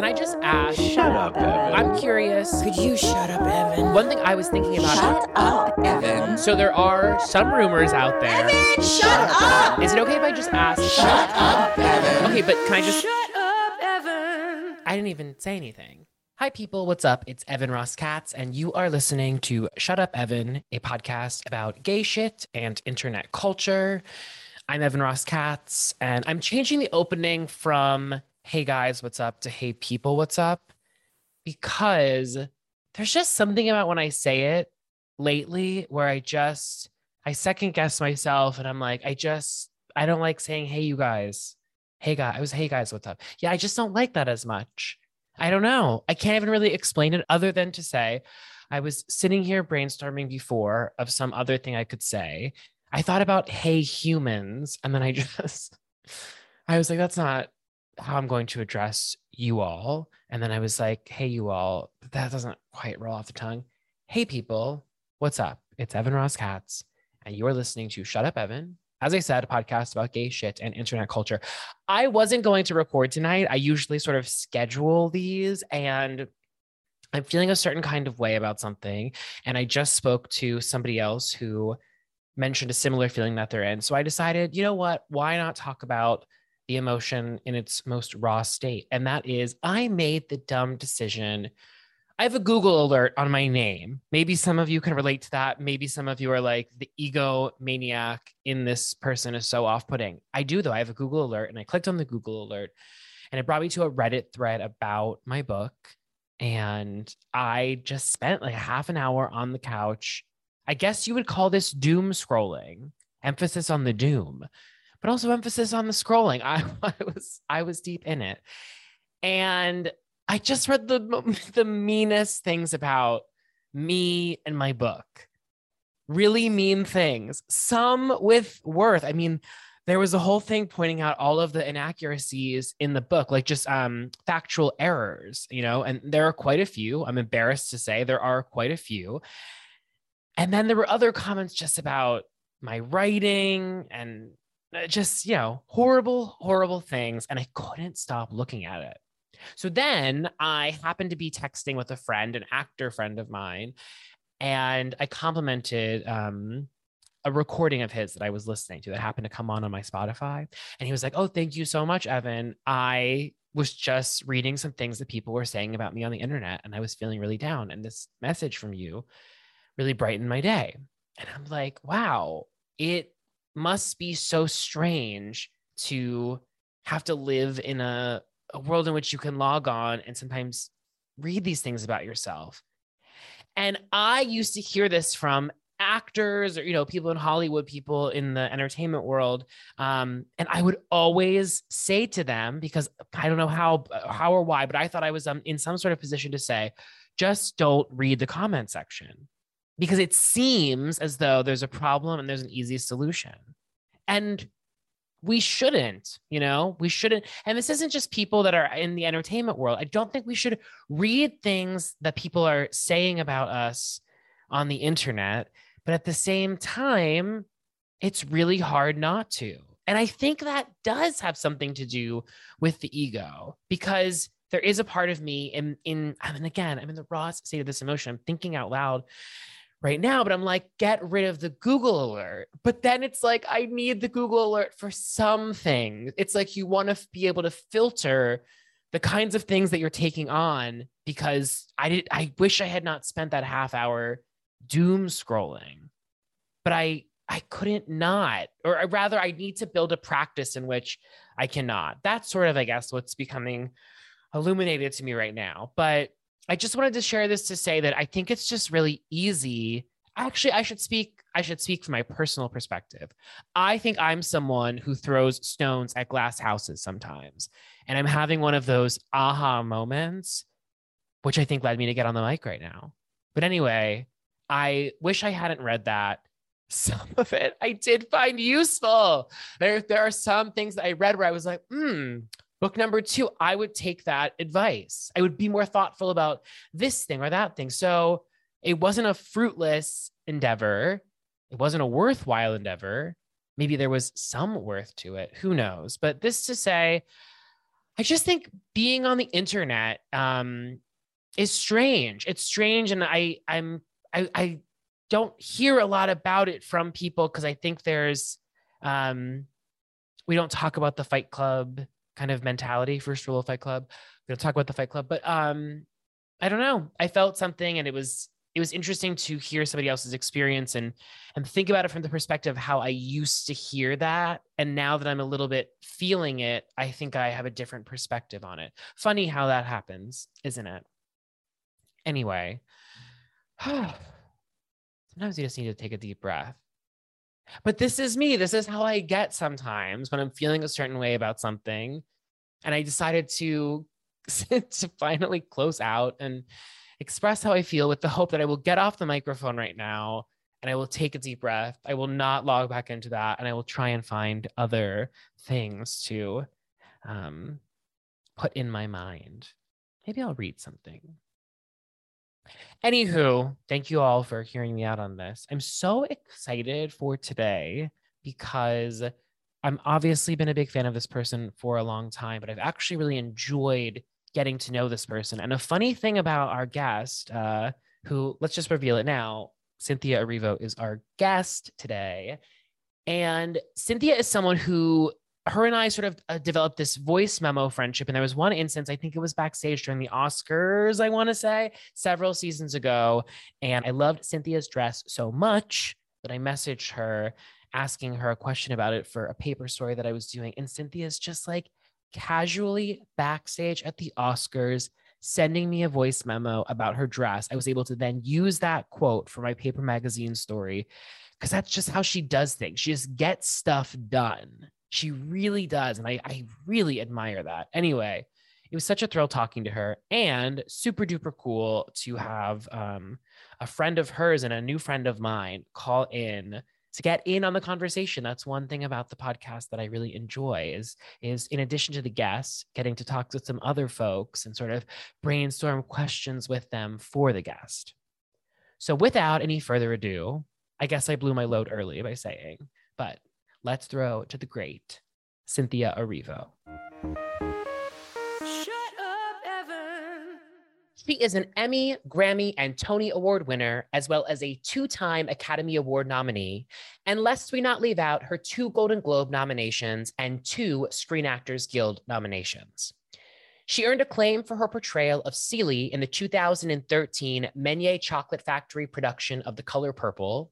Can I just ask? Shut up, Evan. I'm curious. Could you shut up, Evan? One thing I was thinking about. Shut up, Evan. So there are some rumors out there. Evan, shut up. Is it okay if I just ask? Shut up, Evan. Okay, but can I just? Shut up, Evan. I didn't even say anything. Hi, people. What's up? It's Evan Ross Katz, and you are listening to Shut Up, Evan, a podcast about gay shit and internet culture. I'm Evan Ross Katz, and I'm changing the opening from Hey guys, what's up to Hey people, what's up? Because there's just something about when I say it lately where I just, I second guess myself and I'm like, I just, I don't like saying Hey, you guys. Hey guys, I was Hey guys, what's up? Yeah, I just don't like that as much. I don't know. I can't even really explain it other than to say I was sitting here brainstorming before of some other thing I could say. I thought about hey humans and then I just I was like that's not how I'm going to address you all. And then I was like, hey you all, that doesn't quite roll off the tongue. Hey people, what's up? It's Evan Ross Katz and you're listening to Shut Up Evan. As I said, a podcast about gay shit and internet culture. I wasn't going to record tonight. I usually sort of schedule these and I'm feeling a certain kind of way about something. And I just spoke to somebody else who mentioned a similar feeling that they're in. So I decided, you know what? Why not talk about the emotion in its most raw state? And that is, I made the dumb decision. I have a Google alert on my name. Maybe some of you can relate to that. Maybe some of you are like, the ego maniac in this person is so off putting. I do, though. I have a Google alert and I clicked on the Google alert and it brought me to a Reddit thread about my book. And I just spent like half an hour on the couch. I guess you would call this doom scrolling, emphasis on the doom, but also emphasis on the scrolling. I, I was I was deep in it. And I just read the the meanest things about me and my book. Really mean things. Some with worth. I mean, there was a whole thing pointing out all of the inaccuracies in the book, like just um, factual errors, you know, and there are quite a few. I'm embarrassed to say there are quite a few. And then there were other comments just about my writing and just, you know, horrible, horrible things. And I couldn't stop looking at it. So then I happened to be texting with a friend, an actor friend of mine, and I complimented um, a recording of his that I was listening to that happened to come on on my Spotify. And he was like, Oh, thank you so much, Evan. I was just reading some things that people were saying about me on the internet and I was feeling really down. And this message from you really brightened my day. And I'm like, wow, it must be so strange to have to live in a, a world in which you can log on and sometimes read these things about yourself. And I used to hear this from actors or you know people in hollywood people in the entertainment world um, and i would always say to them because i don't know how how or why but i thought i was um, in some sort of position to say just don't read the comment section because it seems as though there's a problem and there's an easy solution and we shouldn't you know we shouldn't and this isn't just people that are in the entertainment world i don't think we should read things that people are saying about us on the internet but at the same time, it's really hard not to. And I think that does have something to do with the ego because there is a part of me in in I mean again, I'm in the raw state of this emotion. I'm thinking out loud right now, but I'm like, get rid of the Google alert. But then it's like, I need the Google alert for some things. It's like you want to be able to filter the kinds of things that you're taking on because I did, I wish I had not spent that half hour doom scrolling, but I, I couldn't not, or rather, I need to build a practice in which I cannot. That's sort of, I guess, what's becoming illuminated to me right now. But I just wanted to share this to say that I think it's just really easy. Actually, I should speak. I should speak from my personal perspective. I think I'm someone who throws stones at glass houses sometimes, and I'm having one of those aha moments, which I think led me to get on the mic right now. But anyway, I wish I hadn't read that. Some of it I did find useful. There, there are some things that I read where I was like, hmm, Book number two, I would take that advice. I would be more thoughtful about this thing or that thing. So it wasn't a fruitless endeavor. It wasn't a worthwhile endeavor. Maybe there was some worth to it. Who knows? But this to say, I just think being on the internet um, is strange. It's strange, and I I'm I, I don't hear a lot about it from people because I think there's um, we don't talk about the Fight Club kind of mentality first rule of fight club. We'll talk about the fight club but um i don't know. I felt something and it was it was interesting to hear somebody else's experience and and think about it from the perspective of how i used to hear that. And now that i'm a little bit feeling it i think i have a different perspective on it. Funny how that happens isn't it? Anyway sometimes you just need to take a deep breath but this is me. This is how I get sometimes when I'm feeling a certain way about something. And I decided to, to finally close out and express how I feel with the hope that I will get off the microphone right now and I will take a deep breath. I will not log back into that and I will try and find other things to um, put in my mind. Maybe I'll read something. Anywho, thank you all for hearing me out on this. I'm so excited for today because I'm obviously been a big fan of this person for a long time, but I've actually really enjoyed getting to know this person. And a funny thing about our guest, uh, who let's just reveal it now, Cynthia Erivo is our guest today. And Cynthia is someone who her and I sort of uh, developed this voice memo friendship. And there was one instance, I think it was backstage during the Oscars, I want to say, several seasons ago. And I loved Cynthia's dress so much that I messaged her asking her a question about it for a paper story that I was doing. And Cynthia's just like casually backstage at the Oscars sending me a voice memo about her dress. I was able to then use that quote for my paper magazine story because that's just how she does things. She just gets stuff done. She really does. And I, I really admire that. Anyway, it was such a thrill talking to her and super duper cool to have um, a friend of hers and a new friend of mine call in to get in on the conversation that's one thing about the podcast that i really enjoy is is in addition to the guests getting to talk to some other folks and sort of brainstorm questions with them for the guest so without any further ado i guess i blew my load early by saying but let's throw to the great Cynthia Erivo. She is an Emmy, Grammy, and Tony Award winner, as well as a two time Academy Award nominee. And lest we not leave out her two Golden Globe nominations and two Screen Actors Guild nominations. She earned acclaim for her portrayal of Celie in the 2013 Menier Chocolate Factory production of The Color Purple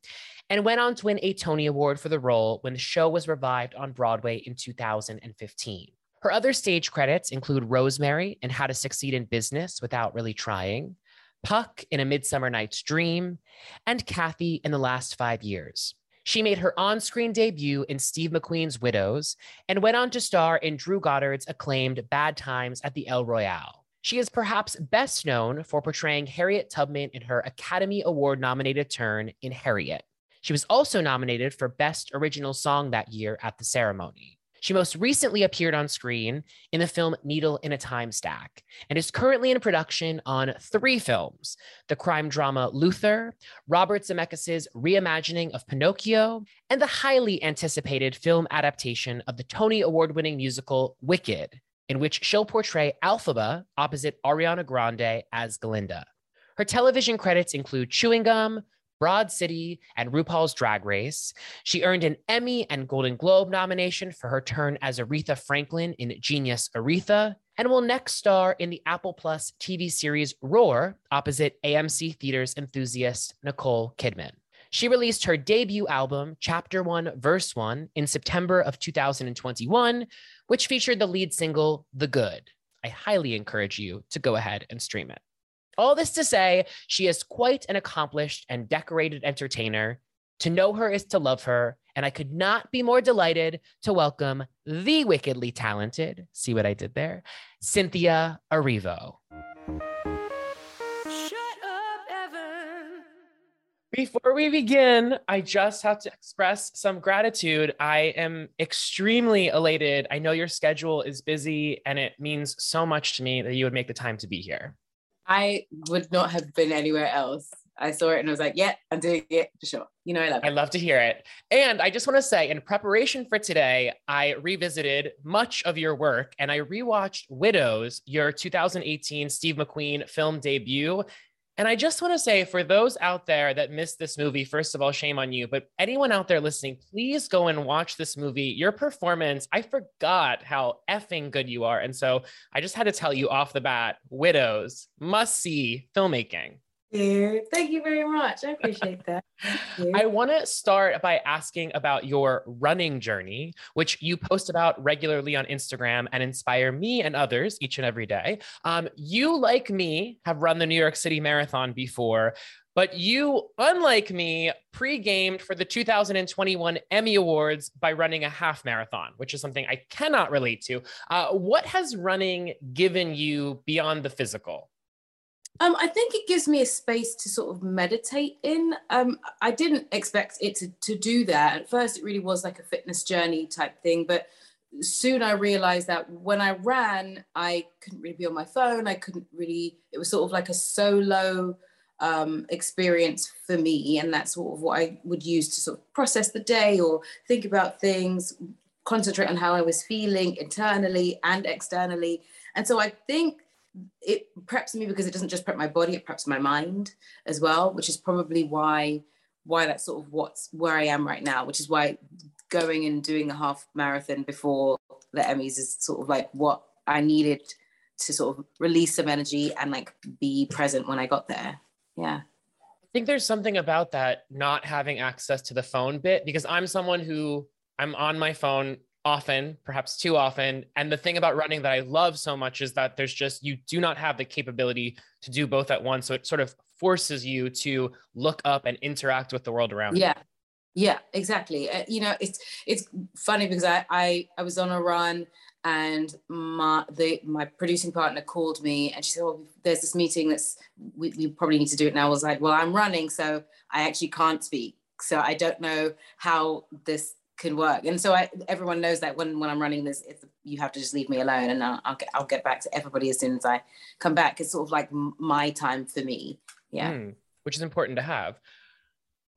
and went on to win a Tony Award for the role when the show was revived on Broadway in 2015. Her other stage credits include Rosemary and How to Succeed in Business Without Really Trying, Puck in A Midsummer Night's Dream, and Kathy in The Last Five Years. She made her on screen debut in Steve McQueen's Widows and went on to star in Drew Goddard's acclaimed Bad Times at the El Royale. She is perhaps best known for portraying Harriet Tubman in her Academy Award nominated turn in Harriet. She was also nominated for Best Original Song that year at the ceremony. She most recently appeared on screen in the film Needle in a Time Stack and is currently in production on three films the crime drama Luther, Robert Zemeckis' reimagining of Pinocchio, and the highly anticipated film adaptation of the Tony Award winning musical Wicked, in which she'll portray Elphaba opposite Ariana Grande as Glinda. Her television credits include Chewing Gum, Broad City, and RuPaul's Drag Race. She earned an Emmy and Golden Globe nomination for her turn as Aretha Franklin in Genius Aretha, and will next star in the Apple Plus TV series Roar opposite AMC Theaters enthusiast Nicole Kidman. She released her debut album, Chapter One, Verse One, in September of 2021, which featured the lead single, The Good. I highly encourage you to go ahead and stream it. All this to say, she is quite an accomplished and decorated entertainer. To know her is to love her, and I could not be more delighted to welcome the wickedly talented, see what I did there, Cynthia Erivo. Shut up, Evan. Before we begin, I just have to express some gratitude. I am extremely elated. I know your schedule is busy, and it means so much to me that you would make the time to be here. I would not have been anywhere else. I saw it and I was like, yeah, I'm doing it for sure. You know, I love it. I love to hear it. And I just want to say, in preparation for today, I revisited much of your work and I rewatched Widows, your 2018 Steve McQueen film debut. And I just want to say, for those out there that missed this movie, first of all, shame on you. But anyone out there listening, please go and watch this movie. Your performance, I forgot how effing good you are. And so I just had to tell you off the bat Widows, must see filmmaking. Thank you very much. I appreciate that. I want to start by asking about your running journey, which you post about regularly on Instagram and inspire me and others each and every day. Um, you, like me, have run the New York City Marathon before, but you, unlike me, pre-gamed for the 2021 Emmy Awards by running a half marathon, which is something I cannot relate to. Uh, what has running given you beyond the physical? Um, I think it gives me a space to sort of meditate in. Um, I didn't expect it to, to do that. At first, it really was like a fitness journey type thing. But soon I realized that when I ran, I couldn't really be on my phone. I couldn't really, it was sort of like a solo um, experience for me. And that's sort of what I would use to sort of process the day or think about things, concentrate on how I was feeling internally and externally. And so I think it preps me because it doesn't just prep my body, it preps my mind as well, which is probably why why that's sort of what's where I am right now, which is why going and doing a half marathon before the Emmys is sort of like what I needed to sort of release some energy and like be present when I got there. Yeah. I think there's something about that not having access to the phone bit because I'm someone who I'm on my phone often, perhaps too often. And the thing about running that I love so much is that there's just, you do not have the capability to do both at once. So it sort of forces you to look up and interact with the world around you. Yeah. Yeah, exactly. Uh, you know, it's it's funny because I, I I was on a run and my the my producing partner called me and she said, "Oh, there's this meeting that's we, we probably need to do it." now." I was like, "Well, I'm running, so I actually can't speak, so I don't know how this can work." And so I, everyone knows that when when I'm running this, you have to just leave me alone, and I'll I'll get, I'll get back to everybody as soon as I come back. It's sort of like my time for me. Yeah. Mm, which is important to have.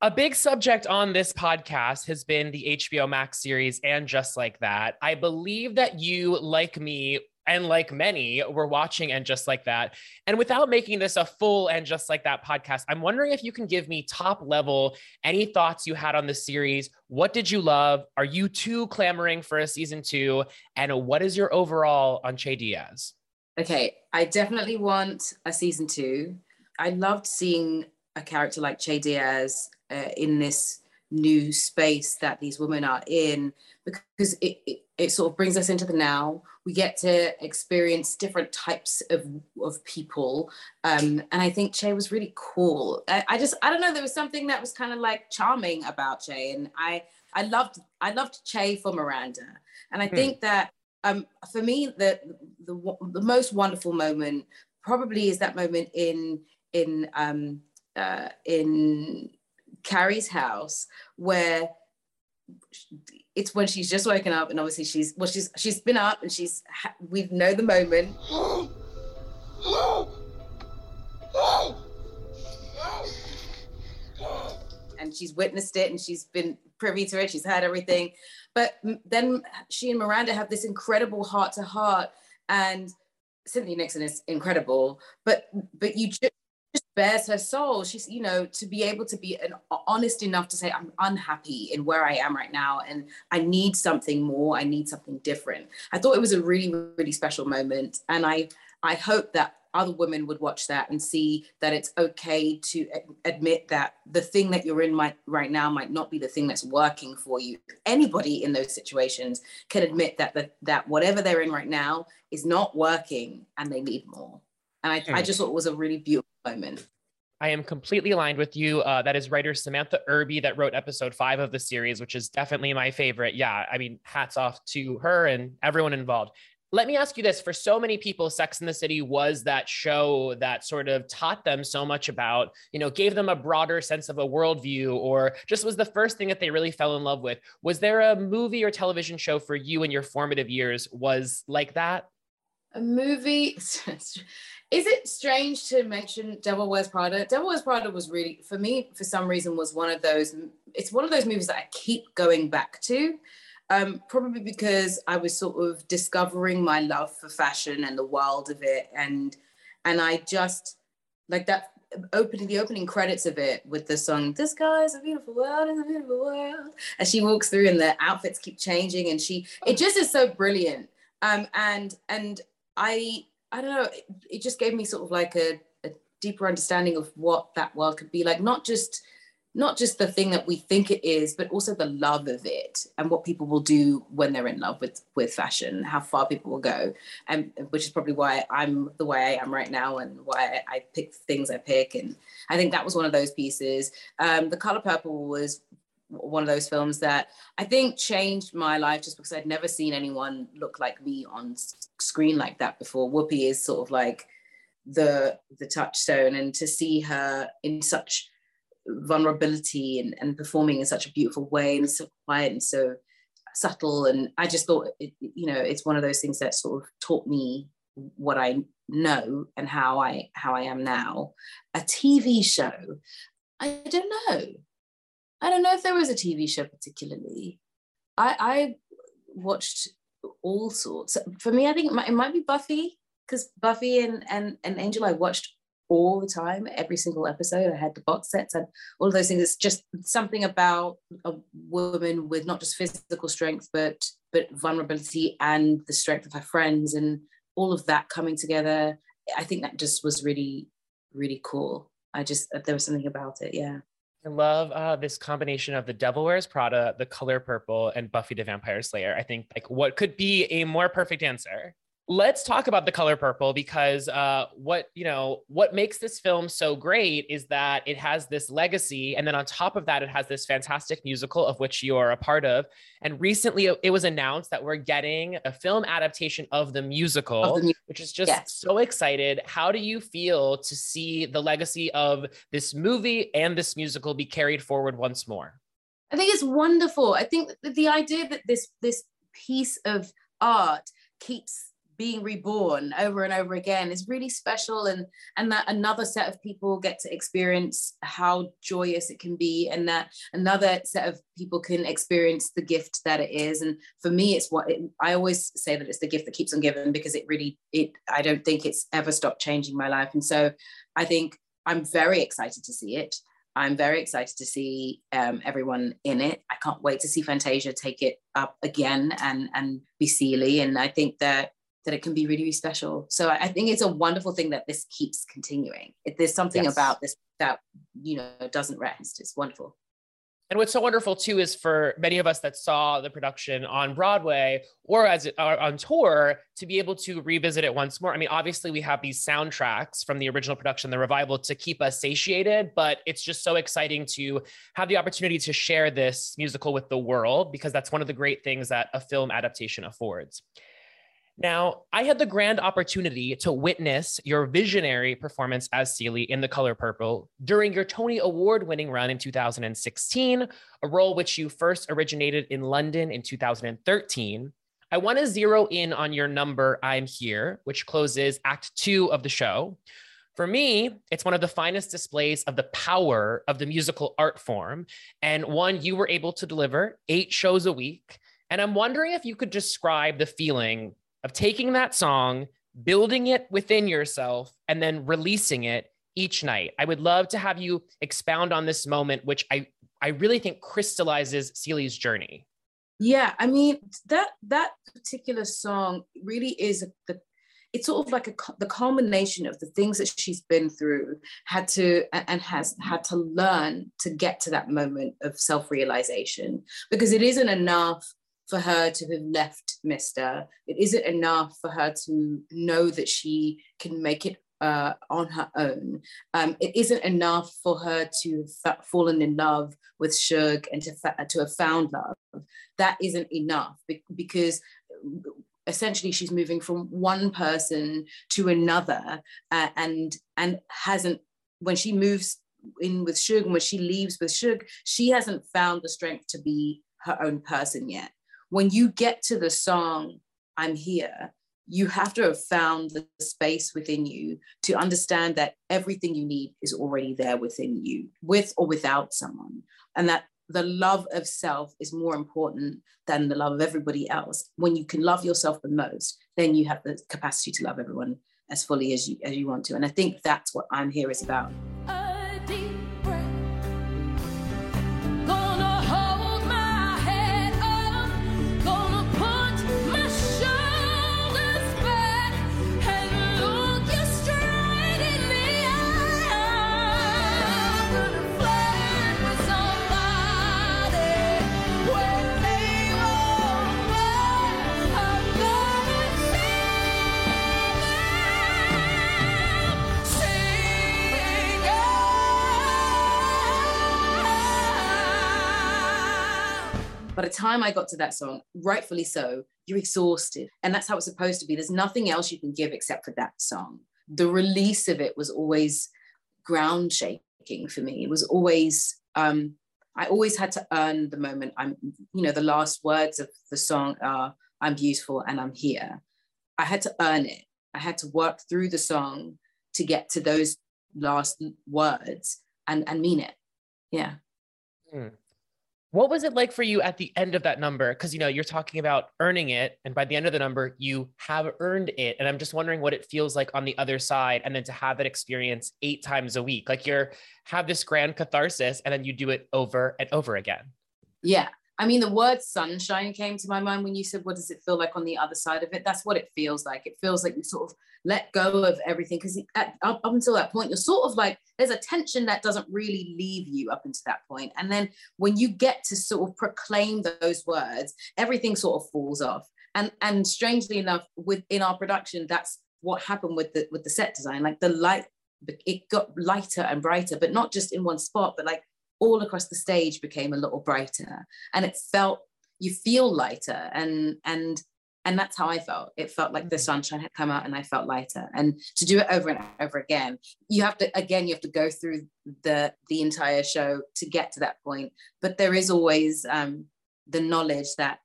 A big subject on this podcast has been the HBO Max series and Just Like That. I believe that you, like me, and like many, were watching and Just Like That. And without making this a full and Just Like That podcast, I'm wondering if you can give me top level any thoughts you had on the series. What did you love? Are you too clamoring for a season two? And what is your overall on Che Diaz? Okay, I definitely want a season two. I loved seeing a character like Che Diaz uh, in this new space that these women are in because it, it, it sort of brings us into the now. We get to experience different types of, of people. Um, and I think Che was really cool. I, I just, I don't know, there was something that was kind of like charming about Che. And I, I loved, I loved Che for Miranda. And I Hmm. think that um, for me, the, the, the most wonderful moment probably is that moment in, in, um, uh, in Carrie's house where it's when she's just woken up and obviously she's well she's she's been up and she's we know the moment. And she's witnessed it and she's been privy to it she's heard everything. But then she and Miranda have this incredible heart to heart and Cynthia Nixon is incredible but but you ju- just bears her soul. She's, you know, to be able to be an, uh, honest enough to say, I'm unhappy in where I am right now and I need something more. I need something different. I thought it was a really, really special moment. And I, I hope that other women would watch that and see that it's okay to admit that the thing that you're in might, right now might not be the thing that's working for you. Anybody in those situations can admit that the, that whatever they're in right now is not working and they need more. And I. I hmm. just thought it was a really beautiful moment. I am completely aligned with you. Uh, that is writer Samantha Irby that wrote episode five of the series, which is definitely my favorite. Yeah, I mean, hats off to her and everyone involved. Let me ask you this for so many people, Sex and the City was that show that sort of taught them so much about, you know, gave them a broader sense of a worldview or just was the first thing that they really fell in love with. Was there a movie or television show for you in your formative years was like that? A movie. Is it strange to mention Devil Wears Prada? Devil Wears Prada was really, for me, for some reason, was one of those. It's one of those movies that I keep going back to, um, probably because I was sort of discovering my love for fashion and the world of it, and and I just like that opening the opening credits of it with the song "This Guy is a Beautiful World, is a Beautiful World," as she walks through and the outfits keep changing, and she it just is so brilliant. Um, and and I I don't know, it, it just gave me sort of like a, a, deeper understanding of what that world could be like, not just not just the thing that we think it is, but also the love of it and what people will do when they're in love with with fashion, how far people will go, and which is probably why I'm the way I am right now and why I pick things I pick. And I think that was one of those pieces. Um, the Color Purple was one of those films that I think changed my life just because I'd never seen anyone look like me on screen like that before. Whoopi is sort of like the the touchstone, and to see her in such vulnerability and, and performing in such a beautiful way and so quiet and so subtle, and I just thought, it, you know, it's one of those things that sort of taught me what I know and how I how I am now. A TV show, I don't know. I don't know if there was a TV show particularly. I, I watched all sorts. For me, I think it might, it might be Buffy because Buffy and, and, and Angel I watched all the time, every single episode. I had the box sets and all of those things. It's just something about a woman with not just physical strength, but but vulnerability and the strength of her friends and all of that coming together. I think that just was really, really cool. I just there was something about it. Yeah. I love uh, this combination of the Devil Wears Prada, the color purple, and Buffy the Vampire Slayer. I think like what could be a more perfect answer? Let's talk about the color purple because uh, what you know what makes this film so great is that it has this legacy and then on top of that it has this fantastic musical of which you're a part of. And recently it was announced that we're getting a film adaptation of the musical of the mu- which is just yes. so excited. How do you feel to see the legacy of this movie and this musical be carried forward once more? I think it's wonderful. I think the idea that this this piece of art keeps being reborn over and over again is really special and and that another set of people get to experience how joyous it can be and that another set of people can experience the gift that it is and for me it's what it, i always say that it's the gift that keeps on giving because it really it i don't think it's ever stopped changing my life and so i think i'm very excited to see it I'm very excited to see um, everyone in it. I can't wait to see Fantasia take it up again and and be Celie. And I think that that it can be really, really special. So I think it's a wonderful thing that this keeps continuing. If there's something yes. about this that you know doesn't rest. It's wonderful. And what's so wonderful too is for many of us that saw the production on Broadway or as it, or on tour to be able to revisit it once more. I mean, obviously we have these soundtracks from the original production, the revival, to keep us satiated, but it's just so exciting to have the opportunity to share this musical with the world because that's one of the great things that a film adaptation affords. Now, I had the grand opportunity to witness your visionary performance as Celie in The Color Purple during your Tony Award winning run in 2016, a role which you first originated in London in 2013. I want to zero in on your number, I'm Here, which closes Act Two of the show. For me, it's one of the finest displays of the power of the musical art form, and one you were able to deliver eight shows a week. And I'm wondering if you could describe the feeling of taking that song, building it within yourself, and then releasing it each night. I would love to have you expound on this moment, which I, I really think crystallizes Celie's journey. Yeah, I mean that that particular song really is the it's sort of like a, the culmination of the things that she's been through had to and has had to learn to get to that moment of self-realization because it isn't enough for her to have left Mister. It isn't enough for her to know that she can make it uh, on her own. Um, it isn't enough for her to have fallen in love with Shug and to, to have found love. That isn't enough because essentially she's moving from one person to another uh, and and hasn't when she moves in with Shug and when she leaves with Shug, she hasn't found the strength to be her own person yet. When you get to the song, I'm here, you have to have found the space within you to understand that everything you need is already there within you, with or without someone. And that the love of self is more important than the love of everybody else. When you can love yourself the most, then you have the capacity to love everyone as fully as you as you want to. And I think that's what I'm here is about. Oh, by the time I got to that song, rightfully so, you're exhausted. And that's how it's supposed to be. There's nothing else you can give except for that song. The release of it was always ground shaking for me. It was always, um, I always had to earn the moment. I'm, you know, the last words of the song are, I'm beautiful and I'm here. I had to earn it. I had to work through the song to get to those last words and, and mean it. Yeah. Hmm. What was it like for you at the end of that number? Because you know you're talking about earning it, and by the end of the number, you have earned it. And I'm just wondering what it feels like on the other side, and then to have that experience eight times a week, like you're have this grand catharsis, and then you do it over and over again. Yeah, I mean, the word sunshine came to my mind when you said, What does it feel like on the other side of it? That's what it feels like. It feels like you sort of let go of everything because up, up until that point, you're sort of like, there's a tension that doesn't really leave you up until that point. And then when you get to sort of proclaim those words, everything sort of falls off. And, and strangely enough, within our production, that's what happened with the with the set design. Like the light, it got lighter and brighter, but not just in one spot, but like all across the stage became a little brighter and it felt you feel lighter and and and that's how I felt. It felt like the mm-hmm. sunshine had come out and I felt lighter. And to do it over and over again, you have to again you have to go through the the entire show to get to that point. But there is always um, the knowledge that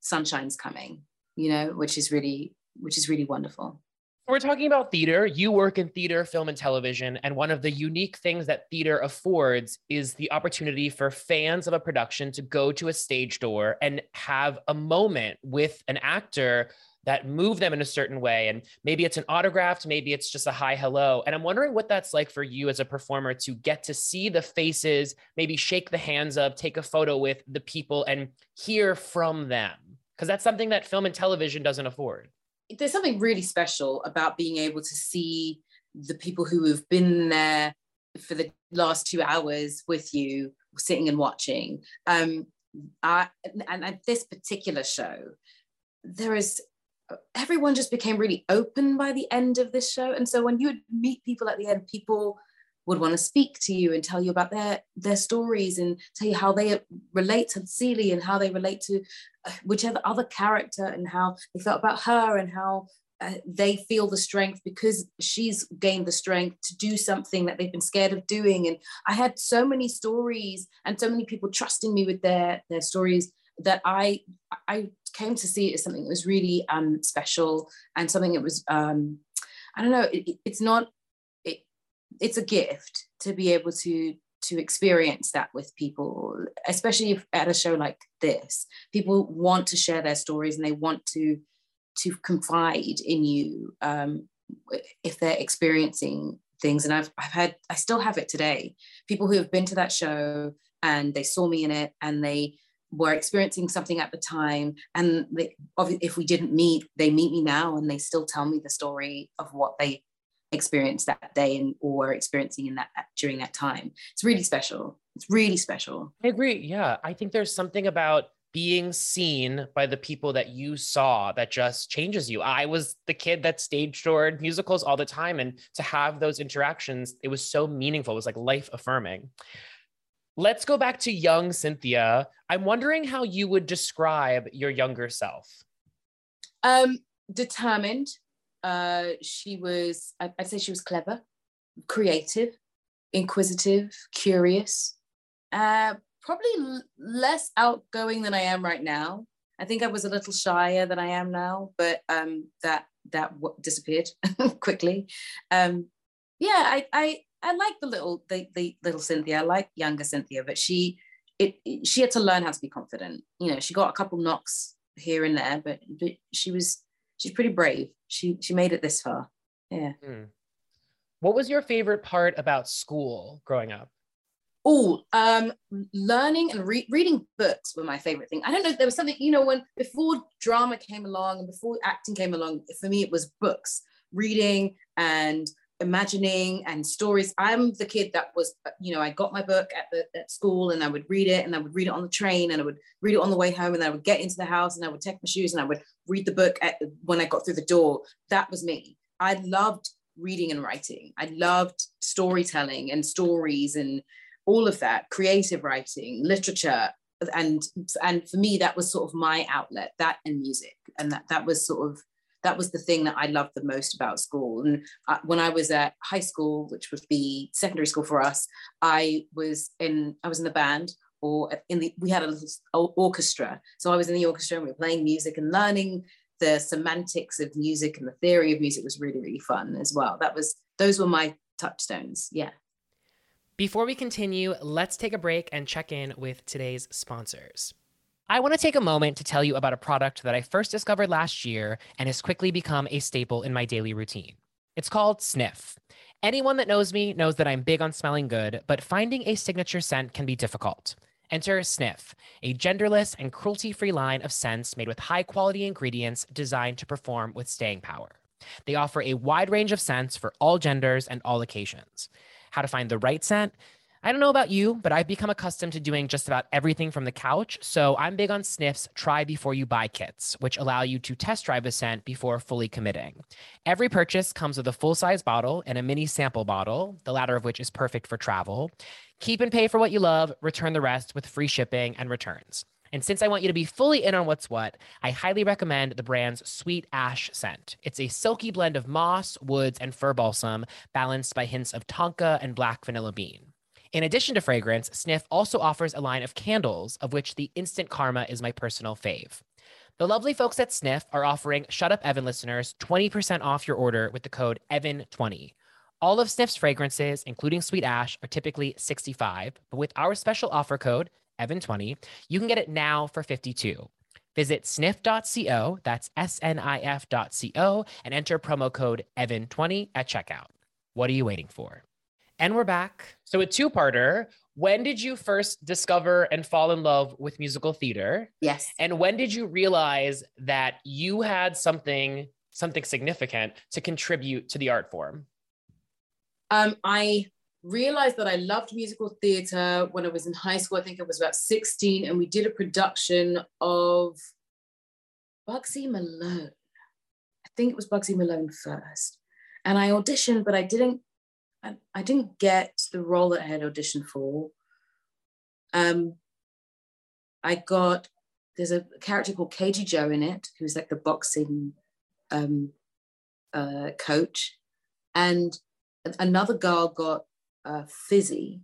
sunshine's coming, you know, which is really which is really wonderful. We're talking about theater. You work in theater, film, and television. And one of the unique things that theater affords is the opportunity for fans of a production to go to a stage door and have a moment with an actor that move them in a certain way. And maybe it's an autograph, maybe it's just a hi, hello. And I'm wondering what that's like for you as a performer to get to see the faces, maybe shake the hands of, take a photo with the people and hear from them. Because that's something that film and television doesn't afford there's something really special about being able to see the people who have been there for the last two hours with you sitting and watching. Um I, and at this particular show there is everyone just became really open by the end of this show. And so when you would meet people at the end people would want to speak to you and tell you about their their stories and tell you how they relate to Celie and how they relate to uh, whichever other character and how they felt about her and how uh, they feel the strength because she's gained the strength to do something that they've been scared of doing. And i had so many stories and so many people trusting me with their their stories that i i came to see it as something that was really um, special and something that was um, i don't know it, it's not it's a gift to be able to to experience that with people especially if at a show like this people want to share their stories and they want to to confide in you um, if they're experiencing things. And I've, I've had, I still have it today. People who have been to that show and they saw me in it and they were experiencing something at the time. And they, if we didn't meet, they meet me now and they still tell me the story of what they experienced that day and or were experiencing in that during that time. It's really special. It's really special. I agree. Yeah. I think there's something about being seen by the people that you saw that just changes you. I was the kid that stage toured musicals all the time. And to have those interactions, it was so meaningful. It was like life affirming. Let's go back to young Cynthia. I'm wondering how you would describe your younger self. Um, determined. Uh, she was, I'd say she was clever, creative, inquisitive, curious, uh, probably l- less outgoing than I am right now. I think I was a little shyer than I am now, but um, that that w- disappeared quickly. Um, yeah, I, I I like the little the, the little Cynthia. I like younger Cynthia, but she it, it, she had to learn how to be confident. You know, she got a couple knocks here and there, but, but she was she's pretty brave. She she made it this far. Yeah. Mm. What was your favorite part about school growing up? Oh, um, learning and re- reading books were my favorite thing. I don't know. There was something, you know, when before drama came along and before acting came along, for me, it was books, reading and imagining and stories. I'm the kid that was, uh, you know, I got my book at the at school and I would read it and I would read it on the train and I would read it on the way home and I would get into the house and I would take my shoes and I would read the book at, when I got through the door. That was me. I loved reading and writing. I loved storytelling and stories and all of that creative writing literature and and for me that was sort of my outlet that and music and that that was sort of that was the thing that I loved the most about school. And I, when I was at high school, which would be secondary school for us, I was in I was in the band or in the we had a little orchestra. So I was in the orchestra and we were playing music and learning the semantics of music and the theory of music was really really fun as well. That was those were my touchstones. Yeah. Before we continue, let's take a break and check in with today's sponsors. I want to take a moment to tell you about a product that I first discovered last year and has quickly become a staple in my daily routine. It's called Snif. Anyone that knows me knows that I'm big on smelling good, but finding a signature scent can be difficult. Enter Snif, a genderless and cruelty free line of scents made with high quality ingredients designed to perform with staying power. They offer a wide range of scents for all genders and all occasions how to find the right scent. I don't know about you, but I've become accustomed to doing just about everything from the couch. So I'm big on Snif's try before you buy kits, which allow you to test drive a scent before fully committing. Every purchase comes with a full size bottle and a mini sample bottle, the latter of which is perfect for travel. Keep and pay for what you love, return the rest with free shipping and returns. And since I want you to be fully in on what's what, I highly recommend the brand's Sweet Ash scent. It's a silky blend of moss, woods, and fir balsam, balanced by hints of tonka and black vanilla bean. In addition to fragrance, Snif also offers a line of candles, of which the Instant Karma is my personal fave. The lovely folks at Snif are offering Shut Up Evan listeners 20% off your order with the code EVAN20. All of Snif's fragrances, including Sweet Ash, are typically 65, but with our special offer code, Evan20, you can get it now for 52. Visit snif.co, that's S-N-I-F.co, and enter promo code EVAN20 at checkout. What are you waiting for? And we're back. So a two-parter. When did you first discover and fall in love with musical theater? Yes. And when did you realize that you had something something significant to contribute to the art form? Um, I realized that I loved musical theater when I was in high school. I think I was about 16, and we did a production of Bugsy Malone. I think it was Bugsy Malone first. And I auditioned, but I didn't I, I didn't get the role that I had auditioned for. Um, I got there's a character called Cagey Joe in it, who's like the boxing um, uh, coach, and another girl got uh, Fizzy,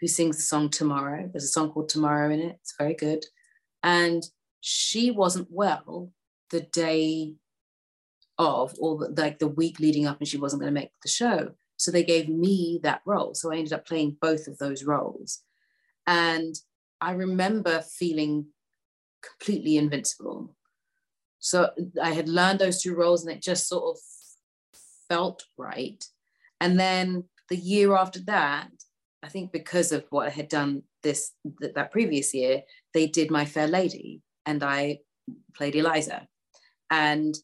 who sings the song Tomorrow. There's a song called Tomorrow in it. It's very good. And she wasn't well the day of, or like the week leading up, and she wasn't going to make the show. So they gave me that role. So I ended up playing both of those roles. And I remember feeling completely invincible. So I had learned those two roles and it just sort of felt right. And then the year after that, I think because of what I had done this th- that previous year, they did My Fair Lady, and I played Eliza. And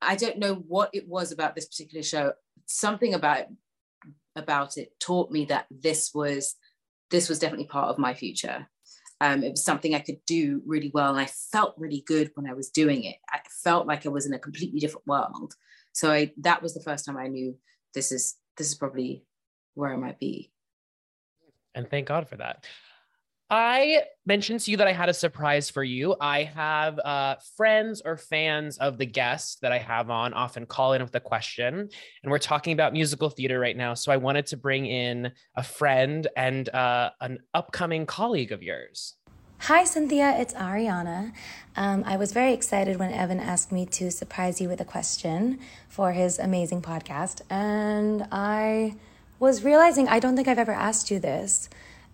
I don't know what it was about this particular show. Something about about it taught me that this was this was definitely part of my future. Um, it was something I could do really well, and I felt really good when I was doing it. I felt like I was in a completely different world. So I, that was the first time I knew this is this is probably where I might be. And thank God for that. I mentioned to you that I had a surprise for you. I have uh, friends or fans of the guests that I have on often call in with a question, and we're talking about musical theater right now. So I wanted to bring in a friend and uh, an upcoming colleague of yours. Hi, Cynthia. It's Ariana. Um, I was very excited when Evan asked me to surprise you with a question for his amazing podcast. And I was realizing I don't think I've ever asked you this.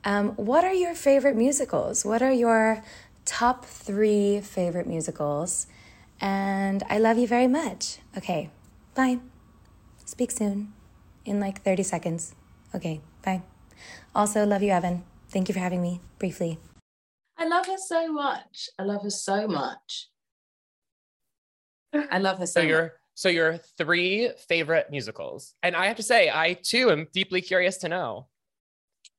Um, what are your favorite musicals? What are your top three favorite musicals? And I love you very much. Okay, bye. Speak soon in like 30 seconds. Okay, bye. Also, love you, Evan. Thank you for having me briefly. I love her so much. I love her so much. I love her so, So your much. so your three favorite musicals, and I have to say, I too am deeply curious to know.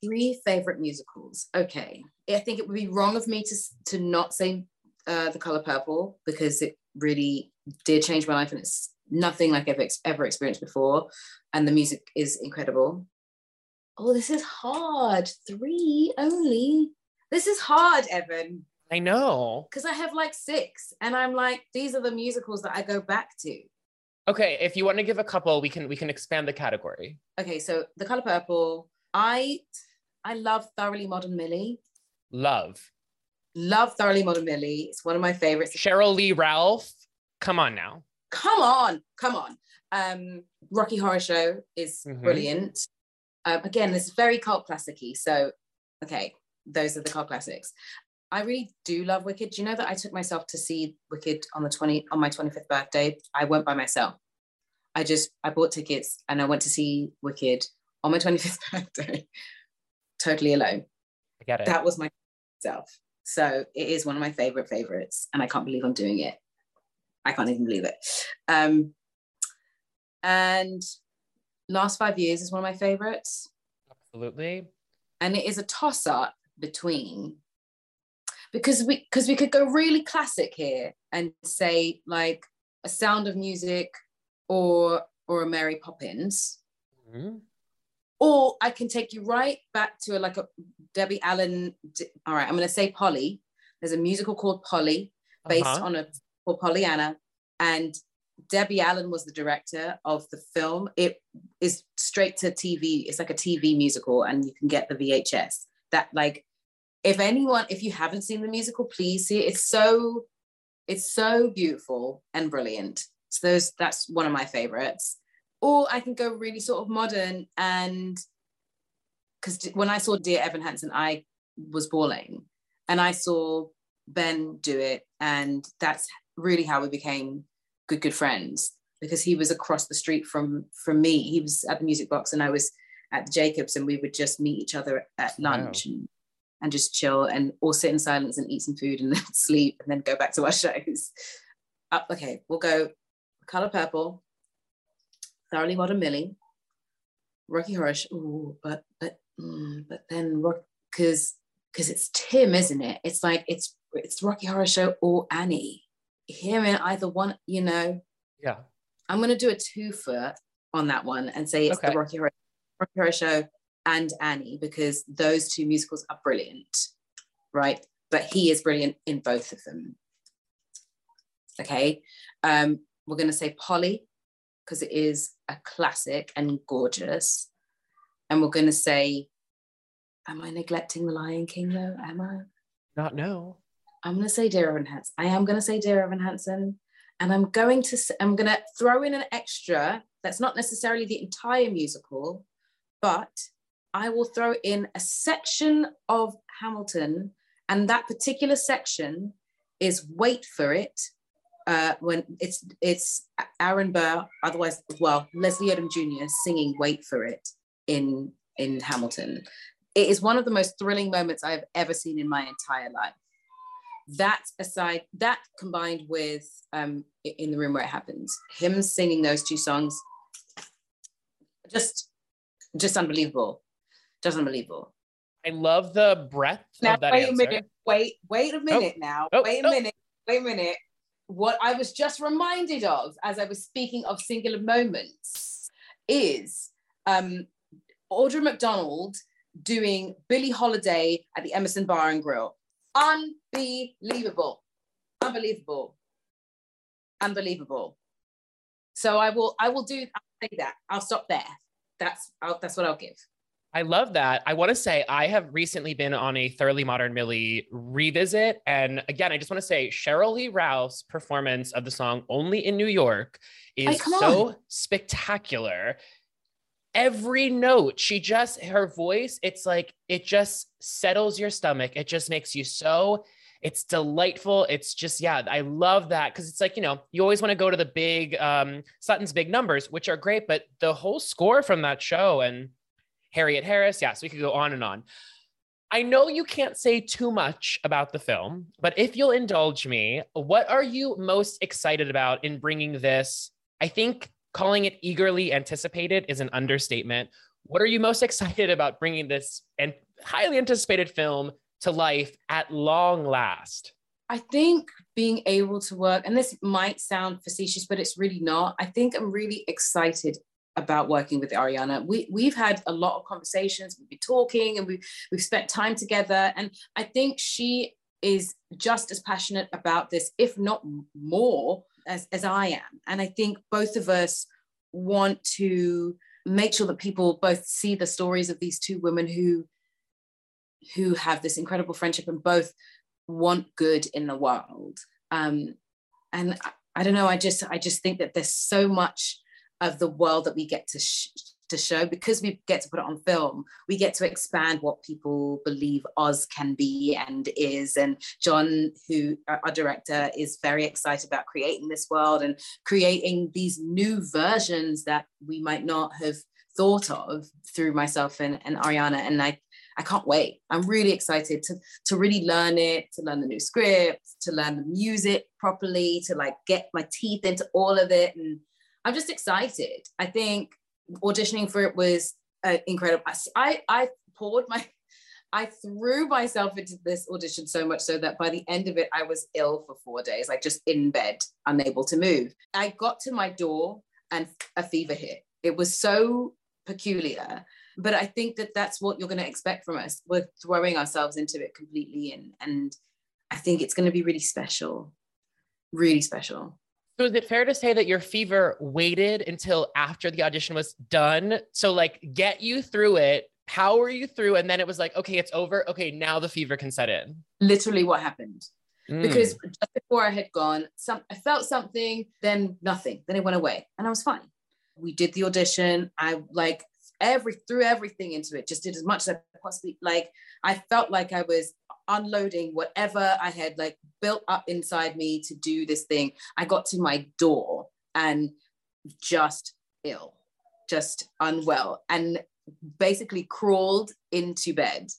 Three favorite musicals. Okay, I think it would be wrong of me to to not say uh, The Color Purple because it really did change my life, and it's nothing like I've ex- ever experienced before, and the music is incredible. Oh, this is hard. Three only. This is hard, Evan. I know. because I have like six, and I'm like, these are the musicals that I go back to. Okay, if you want to give a couple, we can we can expand the category. Okay, so The Color Purple. I I love Thoroughly Modern Millie. Love Love Thoroughly Modern Millie. It's one of my favorites. Sheryl Lee Ralph. Come on now. Come on, come on. Um, Rocky Horror Show is Mhm. brilliant. Um, again, this is very cult classicy. So, okay, those are the cult classics. I really do love Wicked. Do you know that I took myself to see Wicked on the 20 on my 25th birthday? I went by myself. I just I bought tickets and I went to see Wicked on my 25th birthday, totally alone. I get it. That was my self. So it is one of my favorite favorites, and I can't believe I'm doing it. I can't even believe it. Um, and last five years is one of my favorites, Absolutely. and it is a toss up between because we because we could go really classic here and say like a Sound of Music or or a Mary Poppins, Mhm. Or I can take you right back to a, like a Debbie Allen. All right, I'm going to say Polly. There's a musical called Polly, based Uh-huh. on a called Pollyanna, and Debbie Allen was the director of the film. It is straight to TV. It's like a TV musical, and you can get the VHS. That like, if anyone, if you haven't seen the musical, please see it. It's so, it's so beautiful and brilliant. So those, that's one of my favorites. Or I can go really sort of modern and because when I saw Dear Evan Hansen, I was bawling, and I saw Ben do it, and that's really how we became good good friends because he was across the street from from me. He was at the music box, and I was at the Jacobs, and we would just meet each other at lunch and, and just chill and all sit in silence and eat some food and then sleep and then go back to our shows. Uh, okay, we'll go Color Purple, Thoroughly Modern Millie, Rocky Horror. Ooh, but but mm, but then because because it's Tim, isn't it? It's like it's it's Rocky Horror Show or Annie. Him in either one, you know. Yeah. I'm gonna do a twofer on that one and say it's Okay. the Rocky Horror, Rocky Horror Show and Annie because those two musicals are brilliant, right? But he is brilliant in both of them. Okay, um, we're gonna say Polly because it is a classic and gorgeous, and we're gonna say, am I neglecting the Lion King though? Am I? Not no. I'm gonna say Dear Evan Hansen. I am gonna say Dear Evan Hansen, and I'm going to I'm gonna throw in an extra that's not necessarily the entire musical, but I will throw in a section of Hamilton, and that particular section is Wait for It uh, when it's it's Aaron Burr, otherwise well Leslie Odom Jr. singing "Wait for It" in in Hamilton. It is one of the most thrilling moments I have ever seen in my entire life. That aside, that combined with um, in the room where it happens, him singing those two songs, just just unbelievable, just unbelievable. I love the breadth Now of that wait answer. a minute, wait, wait a minute now, Oh, wait a oh. minute, wait a minute. What I was just reminded of as I was speaking of singular moments is um, Audra McDonald doing Billie Holiday at the Emerson Bar and Grill. Unbelievable, unbelievable, unbelievable. So I will, I will do. I'll say that. I'll stop there. That's, I'll, that's what I'll give. I love that. I want to say I have recently been on a Thoroughly Modern Millie revisit. And again, I just want to say Sheryl Lee Ralph's performance of the song Only in New York is so spectacular. Every note, she just, her voice, it's like, it just settles your stomach. It just makes you so, it's delightful. It's just, yeah, I love that. Cause it's like, you know, you always want to go to the big, um, Sutton's big numbers, which are great, but the whole score from that show and, Harriet Harris. Yes, we could go on and on. I know you can't say too much about the film, but if you'll indulge me, what are you most excited about in bringing this? I think calling it eagerly anticipated is an understatement. What are you most excited about bringing this and highly anticipated film to life at long last? I think being able to work, and this might sound facetious, but it's really not. I think I'm really excited about working with Ariana. We we've had a lot of conversations, we've been talking and we we've spent time together. And I think she is just as passionate about this, if not more, as, as I am. And I think both of us want to make sure that people both see the stories of these two women who who have this incredible friendship and both want good in the world. Um, and I, I don't know, I just I just think that there's so much of the world that we get to sh- to show because we get to put it on film we get to expand what people believe oz can be and is and Jon who our director is very excited about creating this world and creating these new versions that we might not have thought of through myself and, and ariana and i I can't wait. I'm really excited to to really learn it, to learn the new script, to learn the music properly, to like get my teeth into all of it and I'm just excited. I think auditioning for it was uh, incredible. I, I poured my, I threw myself into this audition so much so that by the end of it, I was ill for four days, like just in bed, unable to move. I got to my door and a fever hit. It was so peculiar. But I think that that's what you're going to expect from us. We're throwing ourselves into it completely. And, and I think it's going to be really special, really special. So is it fair to say that your fever waited until after the audition was done? So like get you through it, power you through, and then it was like, okay, it's over. Okay, now the fever can set in. Literally what happened. Mm. because just before I had gone, some I felt something, then nothing, then it went away, and I was fine. We did the audition. I like every threw everything into it. Just did as much as I possibly like. I felt like I was unloading whatever I had like built up inside me to do this thing. I got to my door and just ill, just unwell, and basically crawled into bed,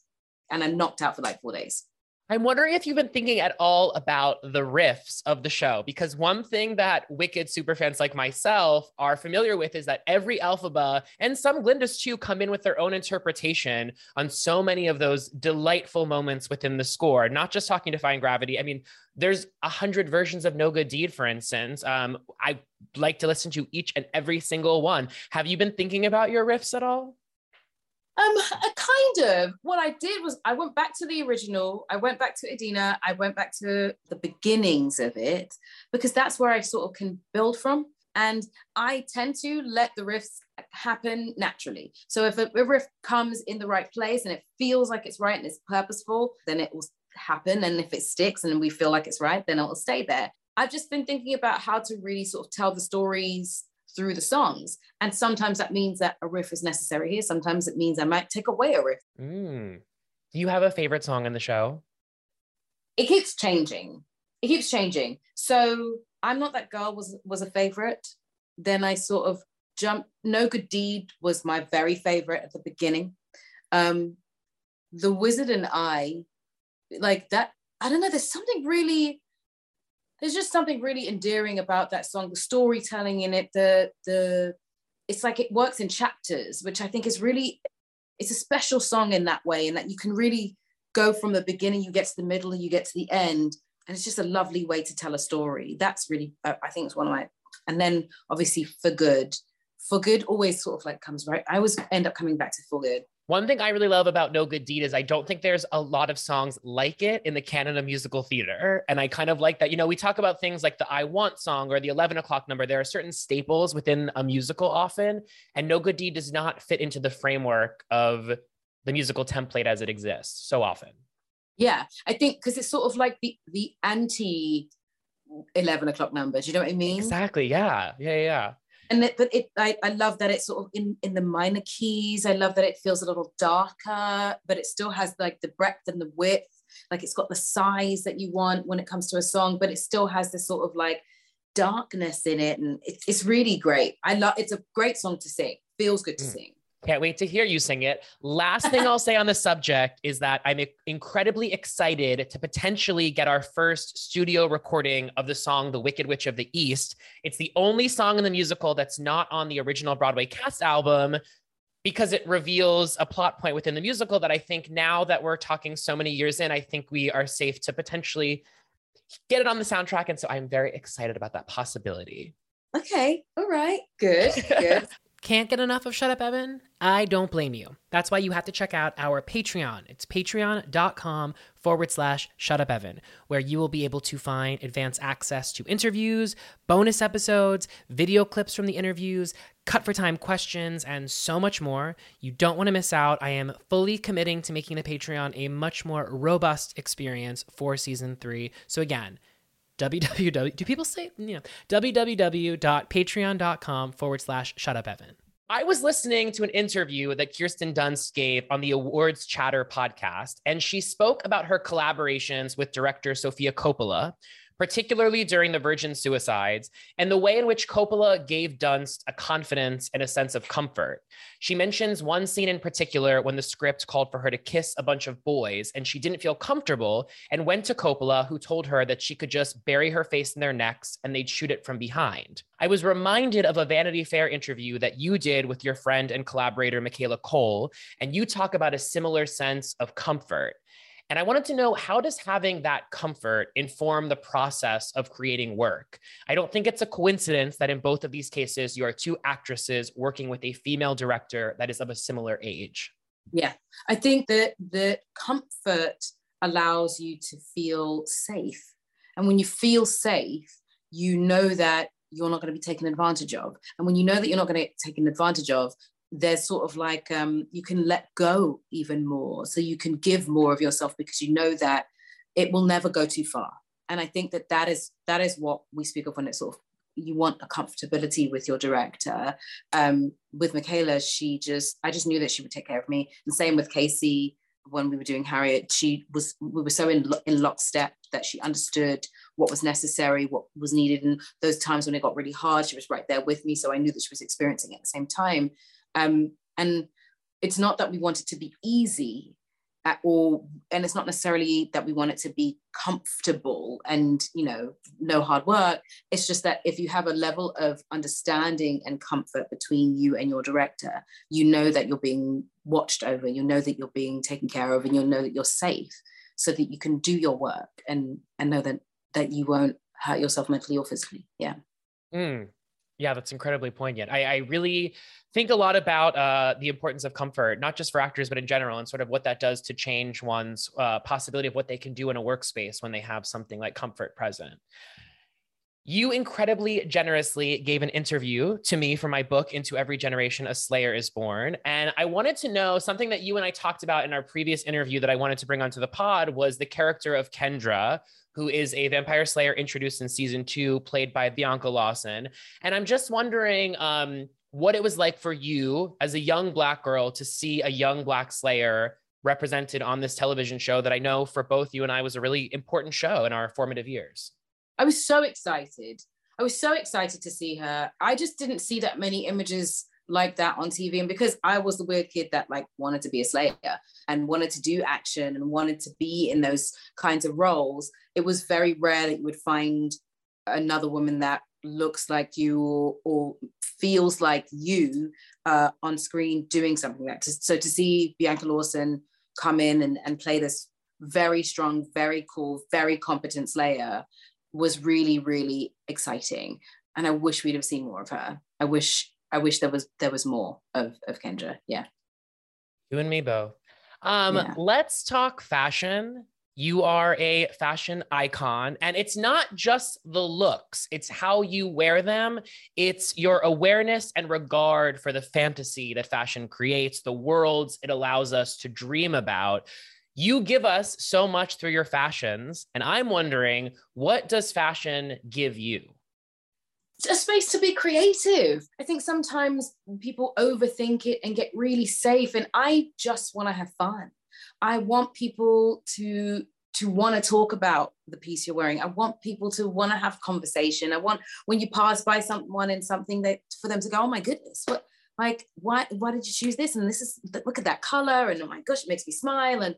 and I knocked out for like four days. I'm wondering if you've been thinking at all about the riffs of the show, because one thing that Wicked superfans like myself are familiar with is that every Elphaba and some Glindas too come in with their own interpretation on so many of those delightful moments within the score. Not just talking to Defying Gravity. I mean, there's a hundred versions of No Good Deed, for instance. Um, I like to listen to each and every single one. Have you been thinking about your riffs at all? Um, a kind of. What I did was I went back to the original. I went back to Idina. I went back to the beginnings of it because that's where I sort of can build from. And I tend to let the riffs happen naturally. So if a, a riff comes in the right place and it feels like it's right and it's purposeful, then it will happen. And if it sticks and we feel like it's right, then it will stay there. I've just been thinking about how to really sort of tell the stories through the songs. And sometimes that means that a riff is necessary here. Sometimes it means I might take away a riff. Mm. Do you have a favorite song in the show? It keeps changing. It keeps changing. So I'm not that girl was was a favorite. Then I sort of jumped. No Good Deed was my very favorite at the beginning. Um, the Wizard and I, like that. I don't know. There's something really. There's just something really endearing about that song. The storytelling in it. The the. It's like it works in chapters, which I think is really. It's a special song in that way, and that you can really go from the beginning. You get to the middle, and you get to the end, and it's just a lovely way to tell a story. That's really. Uh, I think it's one of my. And then obviously for good for good always sort of like comes right. I always end up coming back to for good. One thing I really love about No Good Deed is I don't think there's a lot of songs like it in the canon of musical theater. And I kind of like that. You know, we talk about things like the I Want song or the 11 o'clock number. There are certain staples within a musical often, and No Good Deed does not fit into the framework of the musical template as it exists so often. Yeah, I think because it's sort of like the the anti 11 o'clock numbers. You know what I mean? Exactly. Yeah. Yeah. Yeah and it, but it I, I love that it's sort of in in the minor keys. I love that it feels a little darker but it still has like the breadth and the width. Like it's got the size that you want when it comes to a song but it still has this sort of like darkness in it. And it's, it's really great. I love it's a great song to sing. Feels good to mm. sing can't wait to hear you sing it. Last thing I'll say on the subject is that I'm incredibly excited to potentially get our first studio recording of the song The Wicked Witch of the East. It's the only song in the musical that's not on the original Broadway cast album because it reveals a plot point within the musical that I think now that we're talking so many years in, I think we are safe to potentially get it on the soundtrack. And so I'm very excited about that possibility. Okay. All right. Good. Good. Can't get enough of Shut Up Evan? I don't blame you. That's why you have to check out our Patreon. It's patreon.com forward slash Shut Up Evan, where you will be able to find advanced access to interviews, bonus episodes, video clips from the interviews, cut for time questions, and so much more. You don't want to miss out. I am fully committing to making the Patreon a much more robust experience for season three. So again, www. Do people say you know www.patreon.com forward slash shut up Evan. I was listening to an interview that Kirsten Dunst gave on the Awards Chatter podcast, and she spoke about her collaborations with director Sofia Coppola, particularly during the Virgin suicides, and the way in which Coppola gave Dunst a confidence and a sense of comfort. She mentions one scene in particular when the script called for her to kiss a bunch of boys, and she didn't feel comfortable and went to Coppola, who told her that she could just bury her face in their necks and they'd shoot it from behind. I was reminded of a Vanity Fair interview that you did with your friend and collaborator, Michaela Coel, and you talk about a similar sense of comfort. And I wanted to know how does having that comfort inform the process of creating work? I don't think it's a coincidence that in both of these cases, you are two actresses working with a female director that is of a similar age. Yeah, I think that the comfort allows you to feel safe. And when you feel safe, you know that you're not going to be taken advantage of. And when you know that you're not going to get taken advantage of, there's sort of like um, you can let go even more. So you can give more of yourself because you know that it will never go too far. And i think that that is that is what we speak of when it's sort of you want a comfortability with your director. Um, with michaela she just i just knew that she would take care of me. And same with Kasi when we were doing harriet she was we were so in, in lockstep that she understood what was necessary what was needed. And those times when it got really hard she was right there with me. So i knew that she was experiencing it at the same time um, and it's not that we want it to be easy at all, and it's not necessarily that we want it to be comfortable and you know no hard work. It's just that if you have a level of understanding and comfort between you and your director, you know that you're being watched over, you know that you're being taken care of, and you'll know that you're safe, so that you can do your work and and know that that you won't hurt yourself mentally or physically. Yeah. Mm, yeah, that's incredibly poignant. I, I really think a lot about uh, the importance of comfort, not just for actors, but in general, and sort of what that does to change one's uh, possibility of what they can do in a workspace when they have something like comfort present. You incredibly generously gave an interview to me for my book, Into Every Generation, A Slayer is Born. And I wanted to know something that you and I talked about in our previous interview that I wanted to bring onto the pod was the character of Kendra, who is a vampire slayer introduced in season two, played by Bianca Lawson. And I'm just wondering um, what it was like for you as a young Black girl to see a young Black slayer represented on this television show that I know for both you and I was a really important show in our formative years. I was so excited. I was so excited to see her. I just didn't see that many images like that on TV. And because I was the weird kid that like wanted to be a slayer and wanted to do action and wanted to be in those kinds of roles, it was very rare that you would find another woman that looks like you or, or feels like you uh, on screen doing something like that. So to see Bianca Lawson come in and, and play this very strong, very cool, very competent Slayer was really, really exciting. And I wish we'd have seen more of her. I wish I wish there was there was more of, of Kendra. Yeah. You and me both. Um, yeah. let's talk fashion you are a fashion icon, and it's not just the looks, it's how you wear them. It's your awareness and regard for the fantasy that fashion creates, the worlds it allows us to dream about. You give us so much through your fashions, and I'm wondering what does fashion give you? A space to be creative. I think sometimes people overthink it and get really safe, and I just want to have fun. I want people to to want to talk about the piece you're wearing. I want people to want to have conversation. I want when you pass by someone in something that for them to go, oh my goodness, what like why why did you choose this? And this is look at that color, and oh my gosh, it makes me smile. And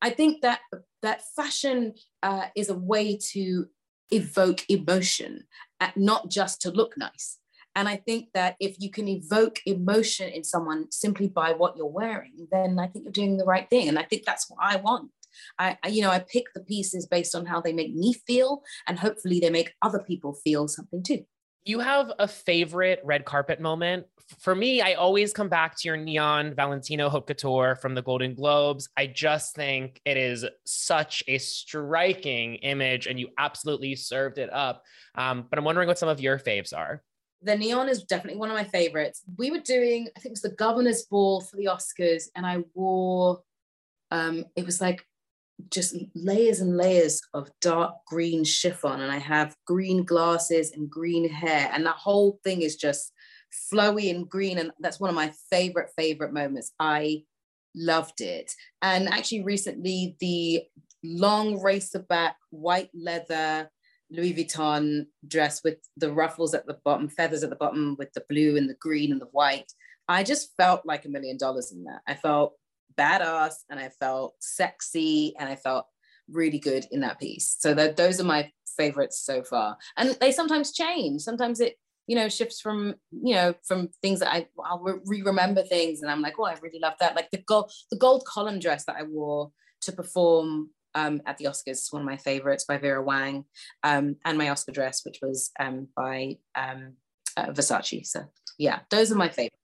I think that that fashion uh, is a way to evoke emotion, uh, not just to look nice. And I think that if you can evoke emotion in someone simply by what you're wearing, then I think you're doing the right thing. And I think that's what I want. I, I, you know, I pick the pieces based on how they make me feel, and hopefully they make other people feel something too. You have a favorite red carpet moment? For me, I always come back to your neon Valentino haute couture from the Golden Globes. I just think it is such a striking image, and you absolutely served it up. Um, but I'm wondering what some of your faves are the neon is definitely one of my favorites. We were doing, I think it was the governor's ball for the Oscars, and I wore, um, it was like just layers and layers of dark green chiffon, and I have green glasses and green hair, and the whole thing is just flowy and green, and that's one of my favorite favorite moments. I loved it, and actually recently the long racer back white leather Louis Vuitton dress with the ruffles at the bottom, feathers at the bottom with the blue and the green and the white. I just felt like a million dollars in that. I felt badass and I felt sexy and I felt really good in that piece. So that those are my favorites so far. And they sometimes change. Sometimes it, you know, shifts from, you know, from things that I I'll re-remember things and I'm like, oh, I really love that. Like the gold, the gold column dress that I wore to perform um, at the Oscars, is one of my favorites by Vera Wang, um, and my Oscar dress, which was um, by um, uh, Versace. So yeah, those are my favorites.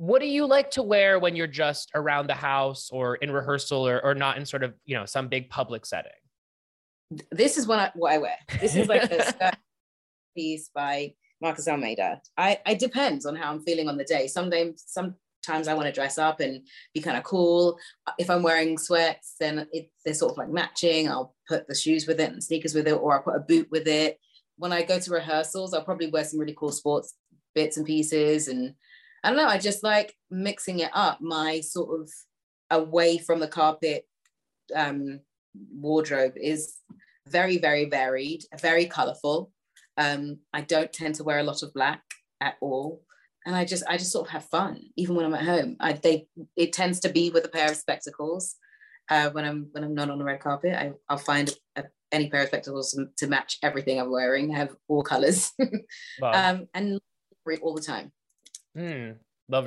What do you like to wear when you're just around the house or in rehearsal or, or not in sort of, you know, some big public setting? This is what I, what I wear. This is like a piece by Marques'Almeida. I, it depends on how I'm feeling on the day. Sometimes, some times I want to dress up and be kind of cool. If I'm wearing sweats, then it, they're sort of like matching. I'll put the shoes with it and sneakers with it, or I'll put a boot with it. When I go to rehearsals, I'll probably wear some really cool sports bits and pieces. And I don't know, I just like mixing it up. My sort of away from the carpet um, wardrobe is very, very varied, very colorful. Um, I don't tend to wear a lot of black at all and I just I just sort of have fun even when I'm at home. I they it tends to be with a pair of spectacles. Uh, when I'm when I'm not on the red carpet, I, I'll find a, any pair of spectacles to match everything I'm wearing. I have all colors, wow. um, and all the time. Mm, love.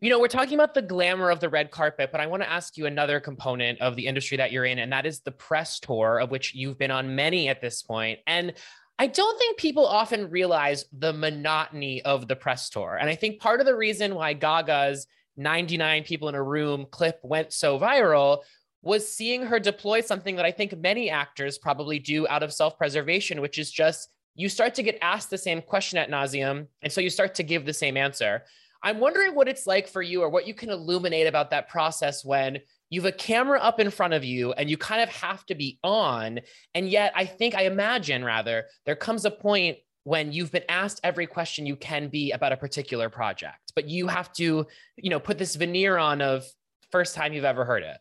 You know, we're talking about the glamour of the red carpet, but I want to ask you another component of the industry that you're in, and that is the press tour, of which you've been on many at this point. And I don't think people often realize the monotony of the press tour. And I think part of the reason why Gaga's 99 people in a room clip went so viral was seeing her deploy something that I think many actors probably do out of self preservation, which is just you start to get asked the same question at nauseum. And so you start to give the same answer. I'm wondering what it's like for you or what you can illuminate about that process when you have a camera up in front of you and you kind of have to be on. And yet, I think, I imagine rather, there comes a point when you've been asked every question you can be about a particular project, but you have to, you know, put this veneer on of first time you've ever heard it.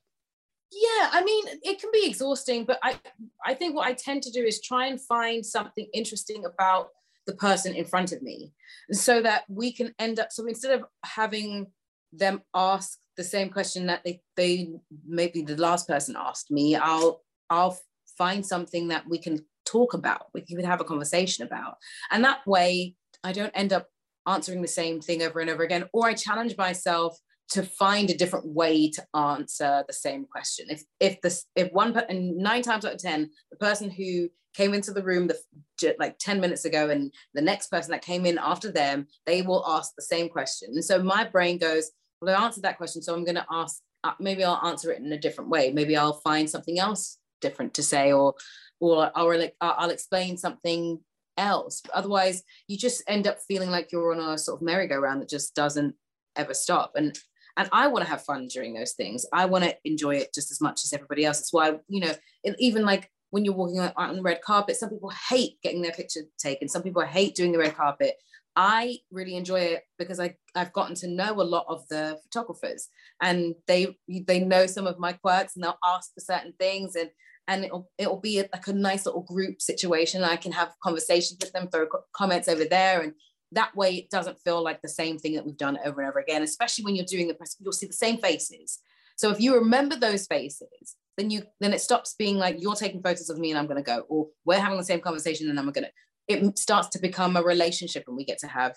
Yeah i mean it can be exhausting but i i think what i tend to do is try and find something interesting about the person in front of me so that we can end up so instead of having them ask the same question that they they maybe the last person asked me i'll i'll find something that we can talk about we can have a conversation about. And that way i don't end up answering the same thing over and over again or i challenge myself to find a different way to answer the same question. If if this if one and nine times out of ten, the person who came into the room the, like 10 minutes ago and the next person that came in after them, they will ask the same question. And so my brain goes, well, I answered that question. So I'm going to ask, uh, maybe I'll answer it in a different way. Maybe I'll find something else different to say, or, or I'll, I'll explain something else. Otherwise, you just end up feeling like you're on a sort of merry-go-round that just doesn't ever stop. And and I want to have fun during those things. I want to enjoy it just as much as everybody else. That's why, you know, even like when you're walking out on the red carpet, some people hate getting their picture taken. Some people hate doing the red carpet. I really enjoy it because I, I've gotten to know a lot of the photographers and they they know some of my quirks and they'll ask for certain things and and it'll it'll be a, like a nice little group situation. I can have conversations with them, throw comments over there, and that way it doesn't feel like the same thing that we've done over and over again especially when you're doing the press you'll see the same faces. So if you remember those faces then you then it stops being like you're taking photos of me and i'm going to go or we're having the same conversation and i'm going to it starts to become a relationship and we get to have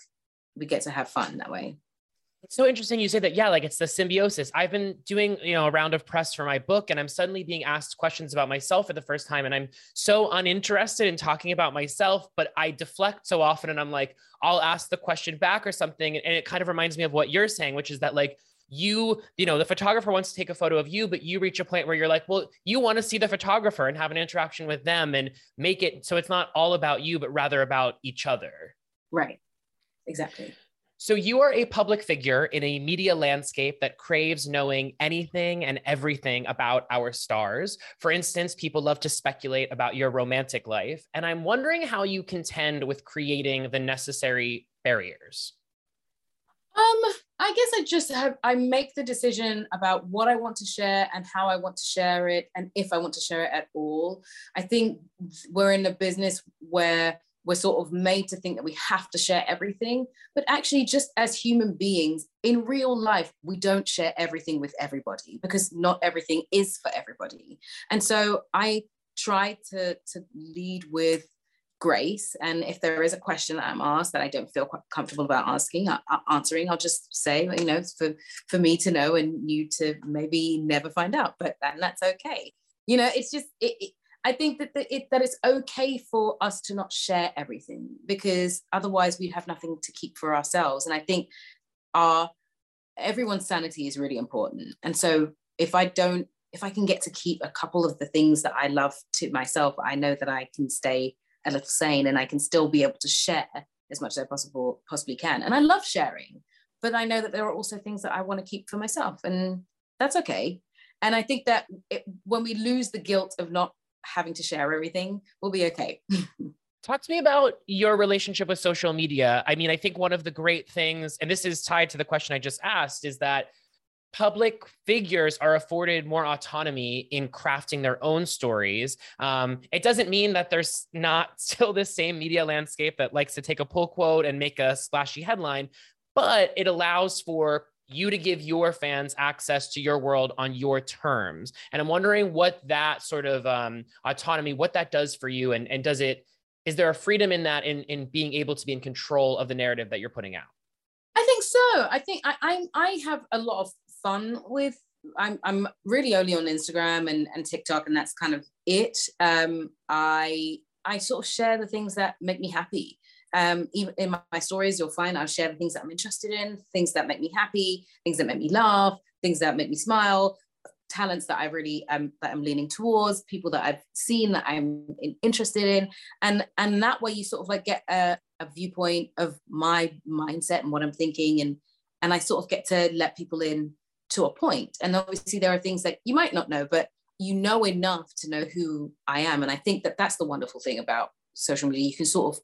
we get to have fun that way it's so interesting you say that. Yeah, like it's the symbiosis. I've been doing, you know, a round of press for my book, and I'm suddenly being asked questions about myself for the first time. And I'm so uninterested in talking about myself, but I deflect so often. And I'm like, I'll ask the question back or something. And it kind of reminds me of what you're saying, which is that like you, you know, the photographer wants to take a photo of you, but you reach a point where you're like, well, you want to see the photographer and have an interaction with them and make it so it's not all about you, but rather about each other. Right. Exactly. So, you are a public figure in a media landscape that craves knowing anything and everything about our stars. For instance, people love to speculate about your romantic life. And I'm wondering how you contend with creating the necessary barriers. Um, I guess I just have, I make the decision about what I want to share and how I want to share it and if I want to share it at all. I think we're in a business where we're sort of made to think that we have to share everything. But actually, just as human beings in real life, we don't share everything with everybody because not everything is for everybody. And so I try to, to lead with grace. And if there is a question that I'm asked that I don't feel quite comfortable about asking, uh, answering, I'll just say, you know, for, for me to know and you to maybe never find out, but then that's okay. You know, it's just, it, it I think that the, it, that it's okay for us to not share everything because otherwise we'd have nothing to keep for ourselves. And I think our everyone's sanity is really important. And so if I don't, if I can get to keep a couple of the things that I love to myself, I know that I can stay a little sane and I can still be able to share as much as I possible possibly can. And I love sharing, but I know that there are also things that I want to keep for myself, and that's okay. And I think that it, when we lose the guilt of not having to share everything, we'll be okay. Talk to me about your relationship with social media. I mean, I think one of the great things, and this is tied to the question I just asked, is that public figures are afforded more autonomy in crafting their own stories. Um, it doesn't mean that there's not still this same media landscape that likes to take a pull quote and make a splashy headline, but it allows for you to give your fans access to your world on your terms. And I'm wondering what that sort of um, autonomy, what that does for you, and and does it is there a freedom in that in in being able to be in control of the narrative that you're putting out? I think so. I think I I, I have a lot of fun with. I'm I'm really only on Instagram and and TikTok, and that's kind of it. Um, I I sort of share the things that make me happy um, even in my, my, stories, you'll find I'll share the things that I'm interested in, things that make me happy, things that make me laugh, things that make me smile, talents that I really um, that I'm leaning towards, people that I've seen that I'm in, interested in, and and that way you sort of like get a, a viewpoint of my mindset and what I'm thinking, and and I sort of get to let people in to a point. And obviously there are things that you might not know, but you know enough to know who I am, and I think that that's the wonderful thing about social media. You can sort of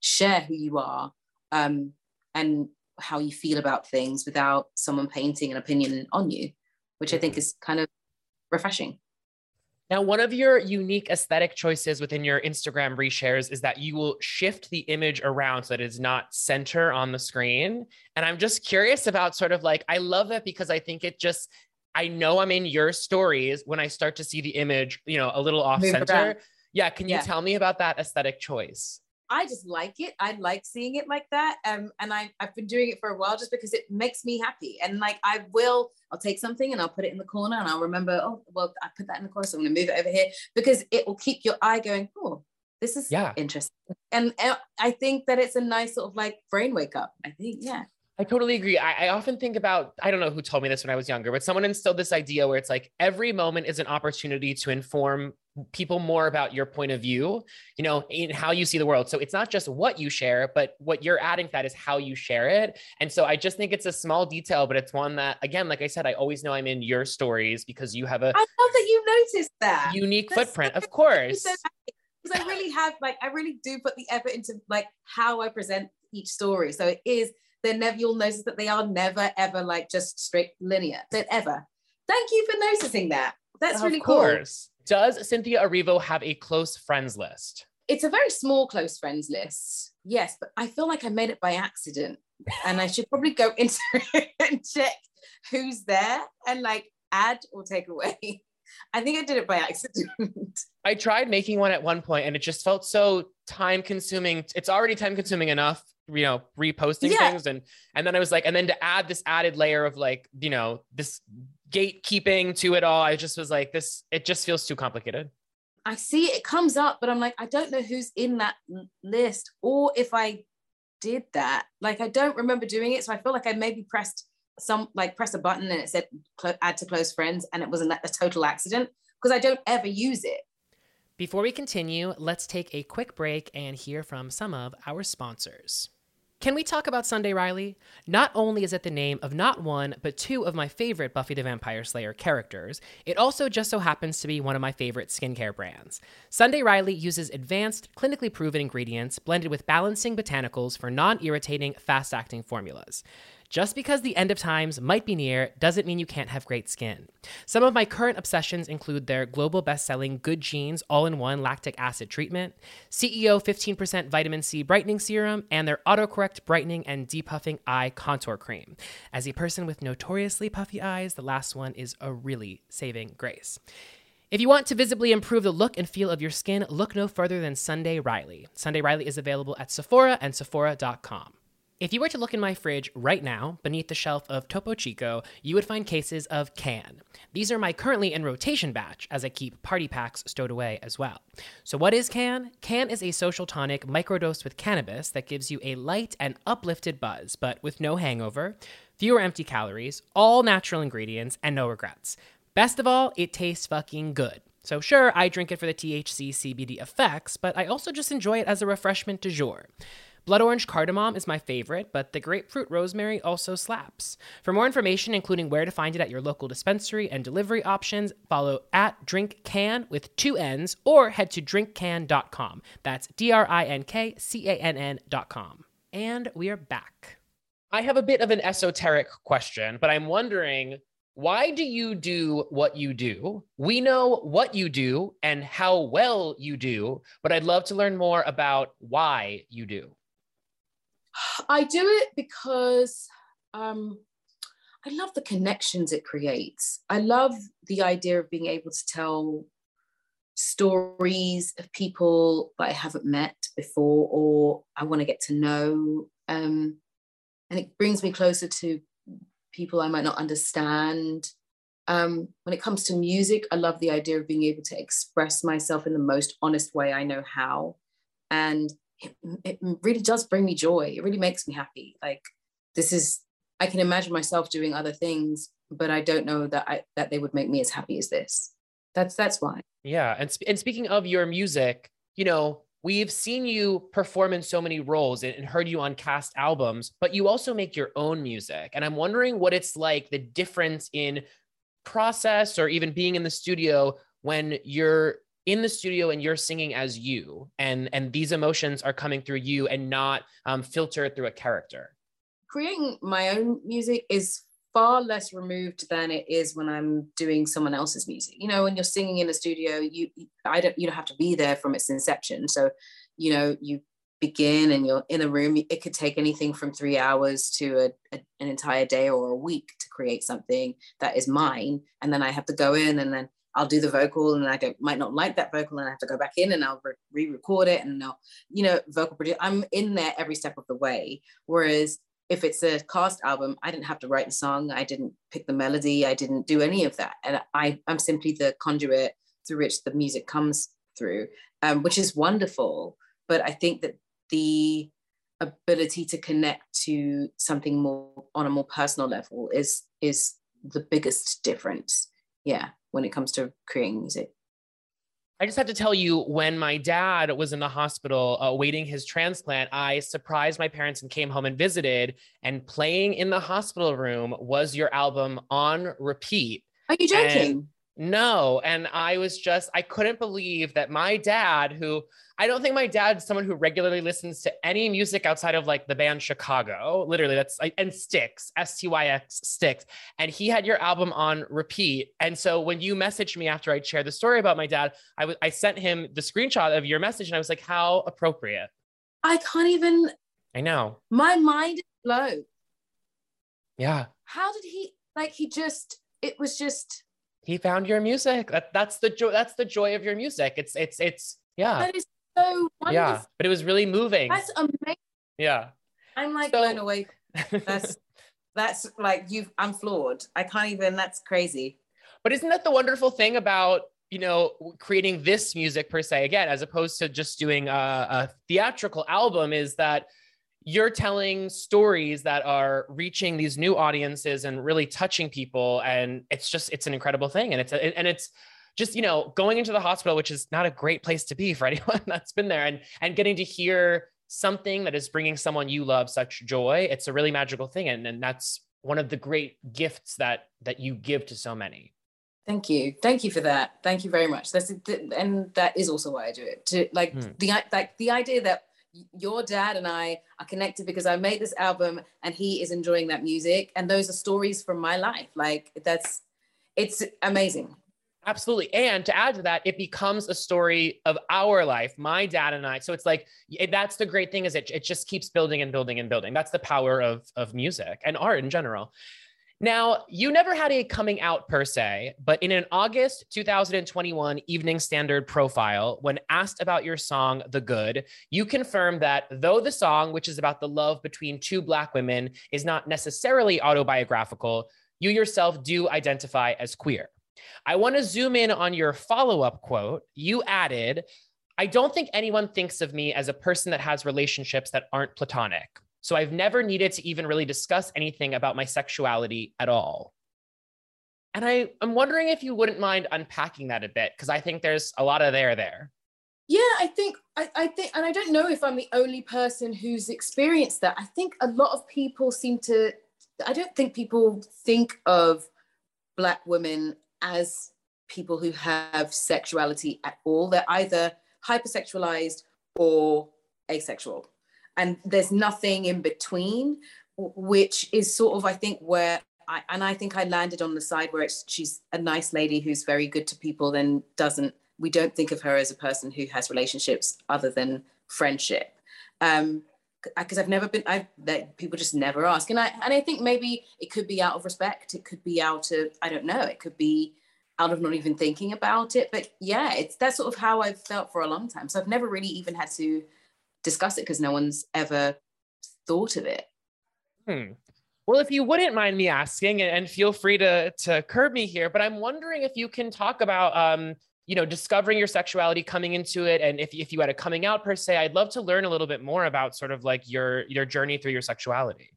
share who you are um, and how you feel about things without someone painting an opinion on you, which I think is kind of refreshing. Now, one of your unique aesthetic choices within your Instagram reshares is that you will shift the image around so that it's not center on the screen. And I'm just curious about sort of like, I love that because I think it just, I know I'm in your stories when I start to see the image, you know, a little off center. Yeah. Can you Yeah. tell me about that aesthetic choice? I just like it. I like seeing it like that. Um, and I, I've been doing it for a while just because it makes me happy. And like I will, I'll take something and I'll put it in the corner and I'll remember, oh, well, I put that in the corner, so I'm gonna move it over here because it will keep your eye going, oh, this is Yeah. interesting. And, and I think that it's a nice sort of like brain wake up. I think, yeah. I totally agree. I, I often think about, I don't know who told me this when I was younger, but someone instilled this idea where it's like every moment is an opportunity to inform people more about your point of view, you know, in how you see the world. So it's not just what you share, but what you're adding to that is how you share it. And so I just think it's a small detail, but it's one that, again, like I said, I always know I'm in your stories because you have a I love that you noticed that. unique That's footprint, so- of course. because I really have like I really do put the effort into like how I present each story. So it is they're never you'll notice that they are never ever like just straight linear. They're ever. Thank you for noticing that. That's of really cool. Does Cynthia Erivo have a close friends list? It's a very small close friends list. Yes, but I feel like I made it by accident. And I should probably go into it and check who's there and like add or take away. I think I did it by accident. I tried making one at one point and it just felt so time consuming. It's already time consuming enough, you know, reposting Yeah. things. And and then I was like, and then to add this added layer of like, you know, this gatekeeping to it all, I just was like, this, it just feels too complicated. I see it comes up, but I'm like, I don't know who's in that list or if I did that. Like, I don't remember doing it. So I feel like I maybe pressed some, like, press a button and it said add to close friends and it was a, a total accident because I don't ever use it. Before we continue, let's take a quick break and hear from some of our sponsors. Can we talk about Sunday Riley? Not only is it the name of not one, but two of my favorite Buffy the Vampire Slayer characters, it also just so happens to be one of my favorite skincare brands. Sunday Riley uses advanced, clinically proven ingredients blended with balancing botanicals for non irritating, fast acting formulas. Just because the end of times might be near doesn't mean you can't have great skin. Some of my current obsessions include their global best-selling Good Genes all-in-one lactic acid treatment, CEO 15% vitamin C brightening serum, and their autocorrect brightening and depuffing eye contour cream. As a person with notoriously puffy eyes, the last one is a really saving grace. If you want to visibly improve the look and feel of your skin, look no further than Sunday Riley. Sunday Riley is available at Sephora and Sephora.com. If you were to look in my fridge right now, beneath the shelf of Topo Chico, you would find cases of Cann. These are my currently in rotation batch, as I keep party packs stowed away as well. So, what is Cann? Cann is a social tonic microdosed with cannabis that gives you a light and uplifted buzz, but with no hangover, fewer empty calories, all natural ingredients, and no regrets. Best of all, it tastes fucking good. So, sure, I drink it for the THC CBD effects, but I also just enjoy it as a refreshment du jour. Blood orange cardamom is my favorite, but the grapefruit rosemary also slaps. For more information, including where to find it at your local dispensary and delivery options, follow at drinkcann with two N's or head to drinkcann.com. That's D R I N K C A N N.com. And we are back. I have a bit of an esoteric question, but I'm wondering why do you do what you do? We know what you do and how well you do, but I'd love to learn more about why you do. I do it because um, I love the connections it creates. I love the idea of being able to tell stories of people that I haven't met before or I want to get to know. Um, and it brings me closer to people I might not understand. Um, when it comes to music, I love the idea of being able to express myself in the most honest way I know how. And it, it really does bring me joy. It really makes me happy. Like this is, I can imagine myself doing other things, but I don't know that I that they would make me as happy as this. That's that's why. Yeah, and sp- and speaking of your music, you know, we've seen you perform in so many roles and, and heard you on cast albums, but you also make your own music. And I'm wondering what it's like the difference in process or even being in the studio when you're in the studio and you're singing as you and and these emotions are coming through you and not um, filtered through a character Creating my own music is far less removed than it is when I'm doing someone else's music. You know, when you're singing in a studio, you I don't you don't have to be there from its inception. So, you know, you begin and you're in a room. It could take anything from three hours to a, a, an entire day or a week to create something that is mine. And then I have to go in and then I'll do the vocal and I don't, might not like that vocal and I have to go back in and I'll re-record it and I'll, you know, vocal produce. I'm in there every step of the way. Whereas if it's a cast album, I didn't have to write the song. I didn't pick the melody. I didn't do any of that. And I, I'm simply the conduit through which the music comes through, um, which is wonderful. But I think that the ability to connect to something more on a more personal level is is the biggest difference. Yeah, when it comes to creating music. I just had to tell you when my dad was in the hospital awaiting uh, his transplant, I surprised my parents and came home and visited. And playing in the hospital room was your album on repeat. Are you joking? And no. And I was just, I couldn't believe that my dad, who I don't think my dad's someone who regularly listens to any music outside of like the band Chicago, literally, that's and Styx, S T Y X, Styx. And he had your album on repeat. And so when you messaged me after I shared the story about my dad, I, w- I sent him the screenshot of your message and I was like, how appropriate. I can't even. I know. My mind is blown. Yeah. How did he, like, he just, it was just, he found your music. That, that's the joy. That's the joy of your music. It's it's it's yeah. That is so wonderful. Yeah, but it was really moving. That's amazing. Yeah. I'm like so, blown away. That's that's like you. I'm floored. I can't even. That's crazy. But isn't that the wonderful thing about you know creating this music per se again, as opposed to just doing a, a theatrical album? Is that you're telling stories that are reaching these new audiences and really touching people and it's just it's an incredible thing. And it's a, and it's just you know going into the hospital which is not a great place to be for anyone that's been there and and getting to hear something that is bringing someone you love such joy it's a really magical thing. And, and that's one of the great gifts that that you give to so many. Thank you. Thank you for that. Thank you very much. That's and that is also why i do it to like hmm. the like the idea that your dad and I are connected because I made this album and he is enjoying that music. And those are stories from my life. Like that's, it's amazing. Absolutely. And to add to that, it becomes a story of our life, my dad and I. So it's like, it, that's the great thing is it, it just keeps building and building and building. That's the power of, of music and art in general. Now, you never had a coming out per se, but in an August 2021 Evening Standard profile, when asked about your song, The Good, you confirmed that though the song, which is about the love between two Black women, is not necessarily autobiographical, you yourself do identify as queer. I want to zoom in on your follow up quote. You added, I don't think anyone thinks of me as a person that has relationships that aren't platonic. So I've never needed to even really discuss anything about my sexuality at all. And I, I'm wondering if you wouldn't mind unpacking that a bit, because I think there's a lot of there there. Yeah, I think I, I think, and I don't know if I'm the only person who's experienced that. I think a lot of people seem to. I don't think people think of black women as people who have sexuality at all. They're either hypersexualized or asexual and there's nothing in between which is sort of i think where I, and i think i landed on the side where it's she's a nice lady who's very good to people and doesn't we don't think of her as a person who has relationships other than friendship. Um because I've never been I've that people just never ask. And I and I think maybe it could be out of respect. It could be out of I don't know. It could be out of not even thinking about it. But yeah it's that's sort of how I've felt for a long time. So I've never really even had to discuss it because no one's ever thought of it. Hmm. Well, if you wouldn't mind me asking, and feel free to to curb me here, but I'm wondering if you can talk about, um, you know, discovering your sexuality, coming into it, and if if you had a coming out per se, I'd love to learn a little bit more about sort of like your your journey through your sexuality.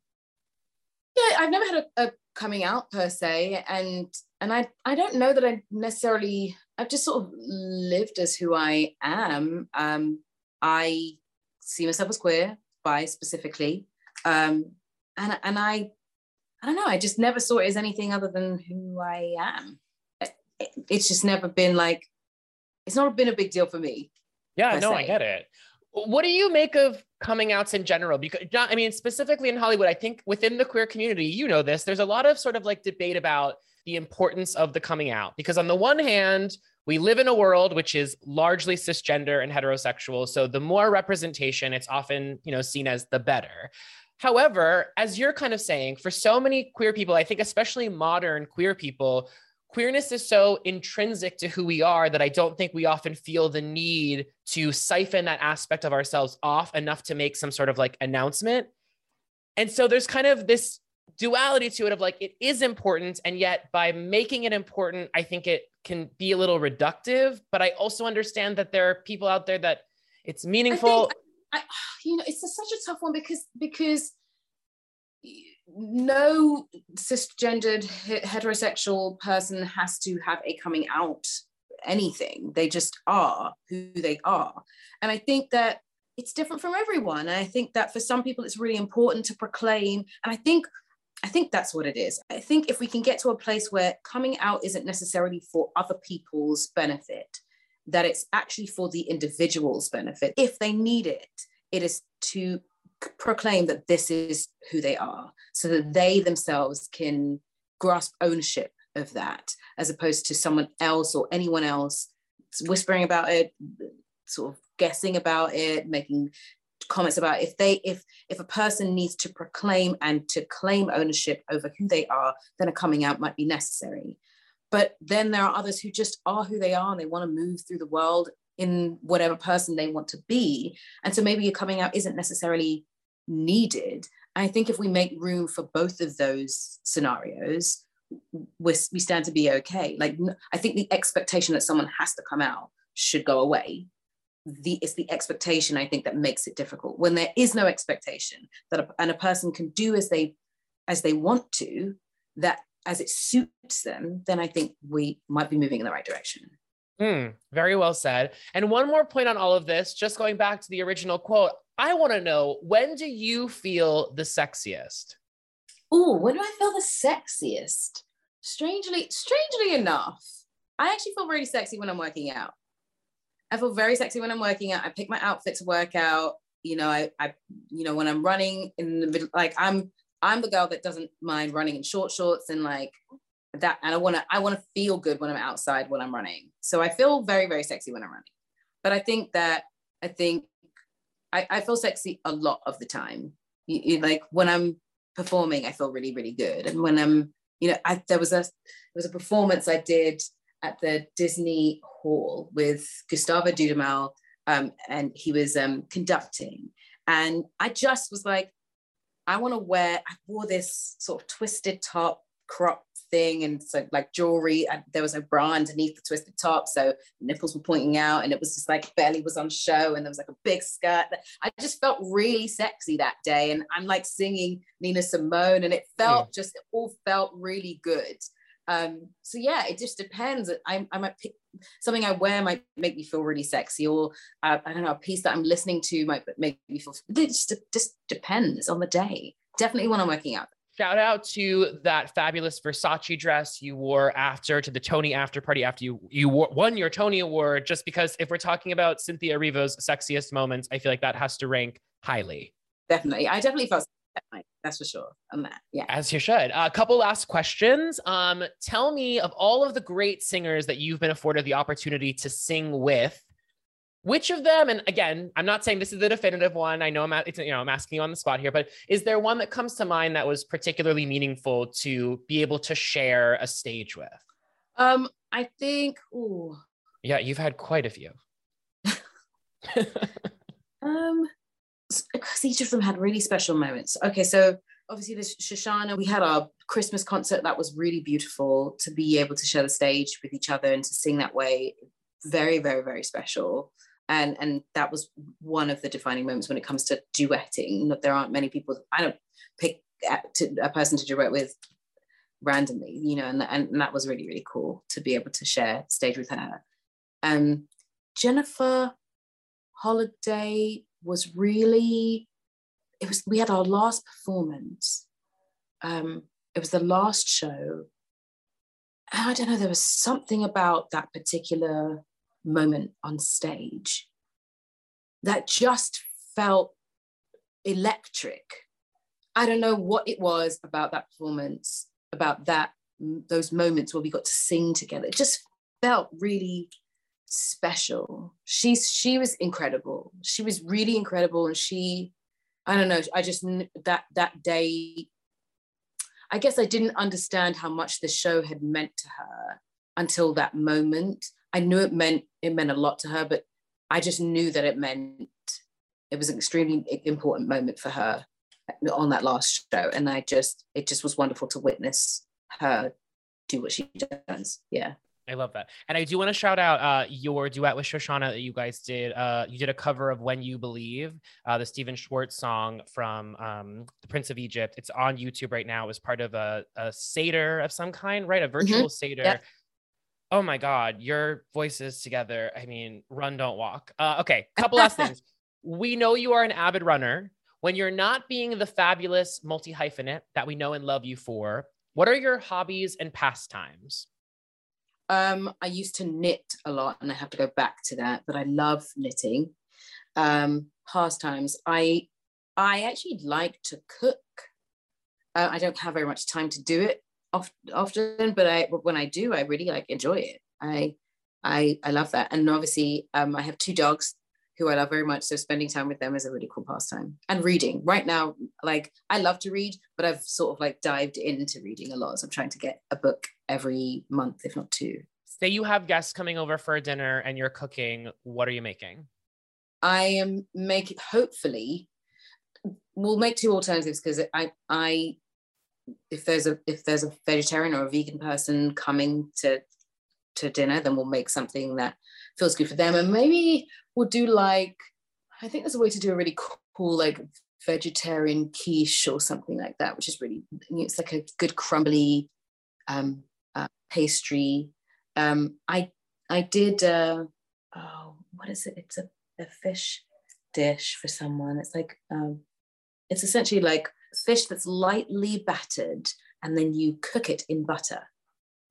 Yeah, I've never had a, a coming out per se, and and I I don't know that I necessarily I've just sort of lived as who I am. Um, I see myself as queer, bi specifically. Um, and, and I, I don't know, I just never saw it as anything other than who I am. It, it's just never been like, it's not been a big deal for me. Yeah, no. I get it. What do you make of coming outs in general? Because I mean, specifically in Hollywood, I think within the queer community, you know this, there's a lot of sort of like debate about the importance of the coming out. Because on the one hand, we live in a world which is largely cisgender and heterosexual. So the more representation, it's often, you know, seen as the better. However, as you're kind of saying, for so many queer people, I think especially modern queer people, queerness is so intrinsic to who we are that I don't think we often feel the need to siphon that aspect of ourselves off enough to make some sort of like announcement. And so there's kind of this duality to it of like it is important and yet by making it important i think it can be a little reductive but i also understand that there are people out there that it's meaningful. I, I, you know it's a, such a tough one because because no cisgendered heterosexual person has to have a coming out anything. They just are who they are. And i think that it's different from everyone. And i think that for some people it's really important to proclaim. And i think I think that's what it is. I think if we can get to a place where coming out isn't necessarily for other people's benefit, that it's actually for the individual's benefit. If they need it, it is to proclaim that this is who they are so that they themselves can grasp ownership of that as opposed to someone else or anyone else whispering about it sort of guessing about it making comments about if they if if a person needs to proclaim and to claim ownership over who they are then a coming out might be necessary. But then there are others who just are who they are and they want to move through the world in whatever person they want to be. And so maybe a coming out isn't necessarily needed. I think if we make room for both of those scenarios we we stand to be okay. Like i think the expectation that someone has to come out should go away the it's the expectation I think that makes it difficult. When there is no expectation that a, and a person can do as they as they want to, that as it suits them, then I think we might be moving in the right direction. Mm, very well said. And one more point on all of this, just going back to the original quote, I want to know when do you feel the sexiest? Oh, when do I feel the sexiest? Strangely, strangely enough, I actually feel really sexy when I'm working out. I feel very sexy when I'm working out. I pick my outfit to work out. You know, I, I, you know, when I'm running in the middle, like I'm, I'm the girl that doesn't mind running in short shorts and like that. And I want to, I want to feel good when I'm outside when I'm running. So I feel very, very sexy when I'm running. But I think that, I think I, I feel sexy a lot of the time. You, you, like when I'm performing, I feel really, really good. And when I'm, you know, I, there was a, there was a performance I did at the Disney Hall with Gustavo Dudamel, um, and he was um, conducting. And I just was like, I want to wear, I wore this sort of twisted top crop thing and so like jewelry. And there was a bra underneath the twisted top. So nipples were pointing out and it was just like belly was on show and there was like a big skirt. I just felt really sexy that day. And I'm like singing Nina Simone and it felt yeah. just, it all felt really good. Um, so yeah, it just depends. I, I might pick something I wear might make me feel really sexy, or uh, I don't know, a piece that I'm listening to might make me feel. It just, just depends on the day. Definitely when I'm working out. Shout out to that fabulous Versace dress you wore after to the Tony after party after you you won your Tony award. Just because if we're talking about Cynthia Erivo's sexiest moments, I feel like that has to rank highly. Definitely, I definitely felt that's for sure. Yeah. As you should. A couple last questions. Um, tell me of all of the great singers that you've been afforded the opportunity to sing with, which of them, and again, I'm not saying this is the definitive one. I know I'm, it's, you know, I'm asking you on the spot here, but is there one that comes to mind that was particularly meaningful to be able to share a stage with? Um, I think, ooh. Yeah, you've had quite a few. um, because each of them had really special moments. Okay, so obviously the Shoshana, we had our Christmas concert that was really beautiful to be able to share the stage with each other and to sing that way. Very, very, very special. And and that was one of the defining moments when it comes to duetting. There aren't many people. I don't pick a person to duet with randomly, you know, and, and, that was really, really cool to be able to share stage with her. Um, Jennifer Holliday was really it was we had our last performance um it was the last show and i don't know there was something about that particular moment on stage that just felt electric. I don't know what it was about that performance, about that those moments where we got to sing together. It just felt really special. She's she was incredible. She was really incredible, and she, I don't know. I just that that day. I guess I didn't understand how much the show had meant to her until that moment. I knew it meant it meant a lot to her, but I just knew that it meant it was an extremely important moment for her on that last show, and I just it just was wonderful to witness her do what she does. Yeah. I love that. And I do want to shout out uh, your duet with Shoshana that you guys did. Uh, you did a cover of When You Believe, uh, the Stephen Schwartz song from um, The Prince of Egypt. It's on YouTube right now. It was part of a, a Seder of some kind, right? A mm-hmm. virtual mm-hmm. Seder. Yep. Oh my God, your voices together. I mean, run, don't walk. Uh, okay, couple last things. We know you are an avid runner. When you're not being the fabulous multi hyphenate that we know and love you for, what are your hobbies and pastimes? Um, I used to knit a lot, and I have to go back to that. But I love knitting. Um, pastimes. I I actually like to cook. Uh, I don't have very much time to do it often, but I when I do, I really like enjoy it. I I I love that, and obviously, um, I have two dogs who I love very much. So spending time with them is a really cool pastime. And reading right now, like I love to read, but I've sort of like dived into reading a lot. So I'm trying to get a book every month, if not two. Say you have guests coming over for a dinner and you're cooking. What are you making? I am making hopefully we'll make two alternatives because I I if there's a if there's a vegetarian or a vegan person coming to to dinner, then we'll make something that feels good for them. And maybe we'll do like, I think there's a way to do a really cool, like vegetarian quiche or something like that, which is really, it's like a good crumbly um, pastry. Um, I, I did, uh, oh, what is it? It's a, a fish dish for someone. It's like, um, it's essentially like fish that's lightly battered and then you cook it in butter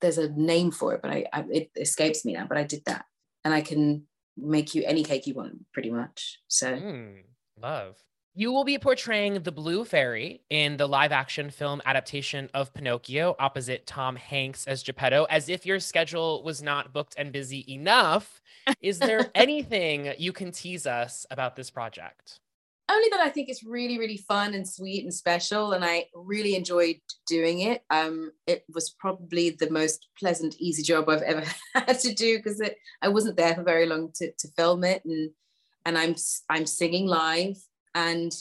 there's a name for it, but I, I, it escapes me now. But I did that, and I can make you any cake you want, pretty much. So mm, love. You will be portraying the Blue Fairy in the live action film adaptation of Pinocchio opposite Tom Hanks as Geppetto. As if your schedule was not booked and busy enough, is there anything you can tease us about this project? only that I think it's really, really fun and sweet and special. And I really enjoyed doing it. Um, it was probably the most pleasant, easy job I've ever had to do because I wasn't there for very long to, to film it. And, and I'm, I'm singing live and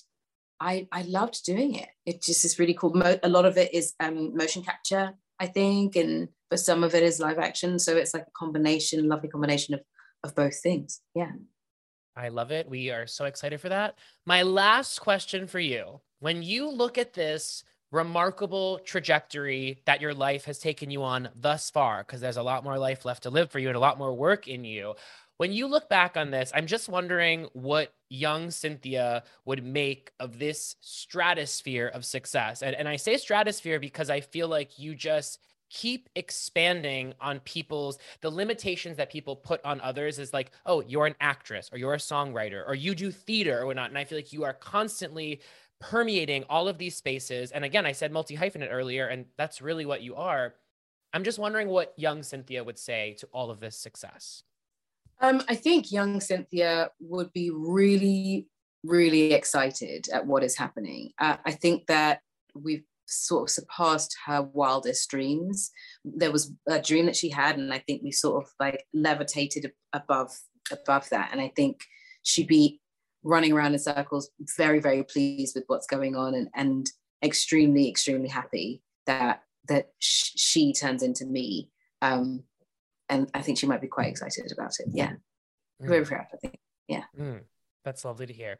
I, I loved doing it. It just is really cool. Mo- a lot of it is um, motion capture, I think, and but some of it is live action. So it's like a combination, lovely combination of, of both things. Yeah. I love it. We are so excited for that. My last question for you when you look at this remarkable trajectory that your life has taken you on thus far, because there's a lot more life left to live for you and a lot more work in you. When you look back on this, I'm just wondering what young Cynthia would make of this stratosphere of success. And, and I say stratosphere because I feel like you just keep expanding on people's the limitations that people put on others is like oh you're an actress or you're a songwriter or you do theater or whatnot. And i feel like you are constantly permeating all of these spaces. And again i said multi hyphenate earlier and that's really what you are. I'm just wondering what young cynthia would say to all of this success um, i think young cynthia would be really really excited at what is happening uh, i think that we've sort of surpassed her wildest dreams. There was a dream that she had, and I think we sort of like levitated above above that. And I think she'd be running around in circles, very, very pleased with what's going on, and and extremely, extremely happy that that sh- she turns into me. Um, and I think she might be quite excited about it. Yeah, mm. very proud. I think. Yeah, mm. that's lovely to hear.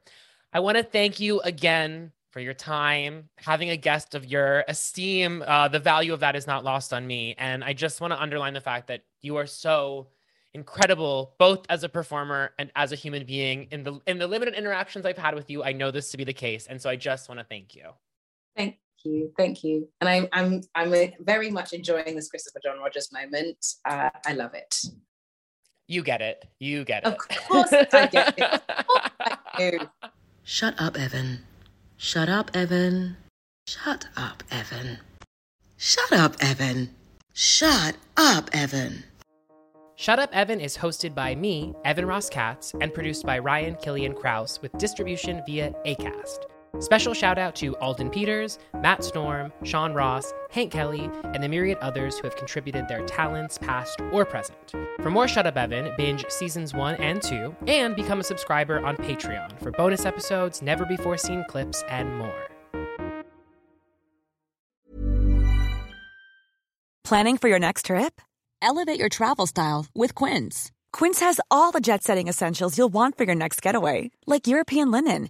I want to thank you again for your time, having a guest of your esteem. Uh, the value of that is not lost on me. And I just want to underline the fact that you are so incredible, both as a performer and as a human being. In the in the limited interactions I've had with you, I know this to be the case. And so I just want to thank you. Thank you, thank you. And I, I'm I'm very much enjoying this Christopher John Rogers moment. Uh, I love it. You get it. You get it. Of course, I get it. you. Shut up, Evan. Shut up, Evan. Shut up, Evan. Shut up, Evan. Shut up, Evan. Shut Up Evan is hosted by me, Evan Ross Katz, and produced by Ryan Killian Kraus with distribution via ACAST. Special shout out to Alden Peters, Matt Storm, Sean Ross, Hank Kelly, and the myriad others who have contributed their talents, past or present. For more Shut Up Evan, binge seasons one and two, and become a subscriber on Patreon for bonus episodes, never before seen clips, and more. Planning for your next trip? Elevate your travel style with Quince. Quince has all the jet setting essentials you'll want for your next getaway, like European linen,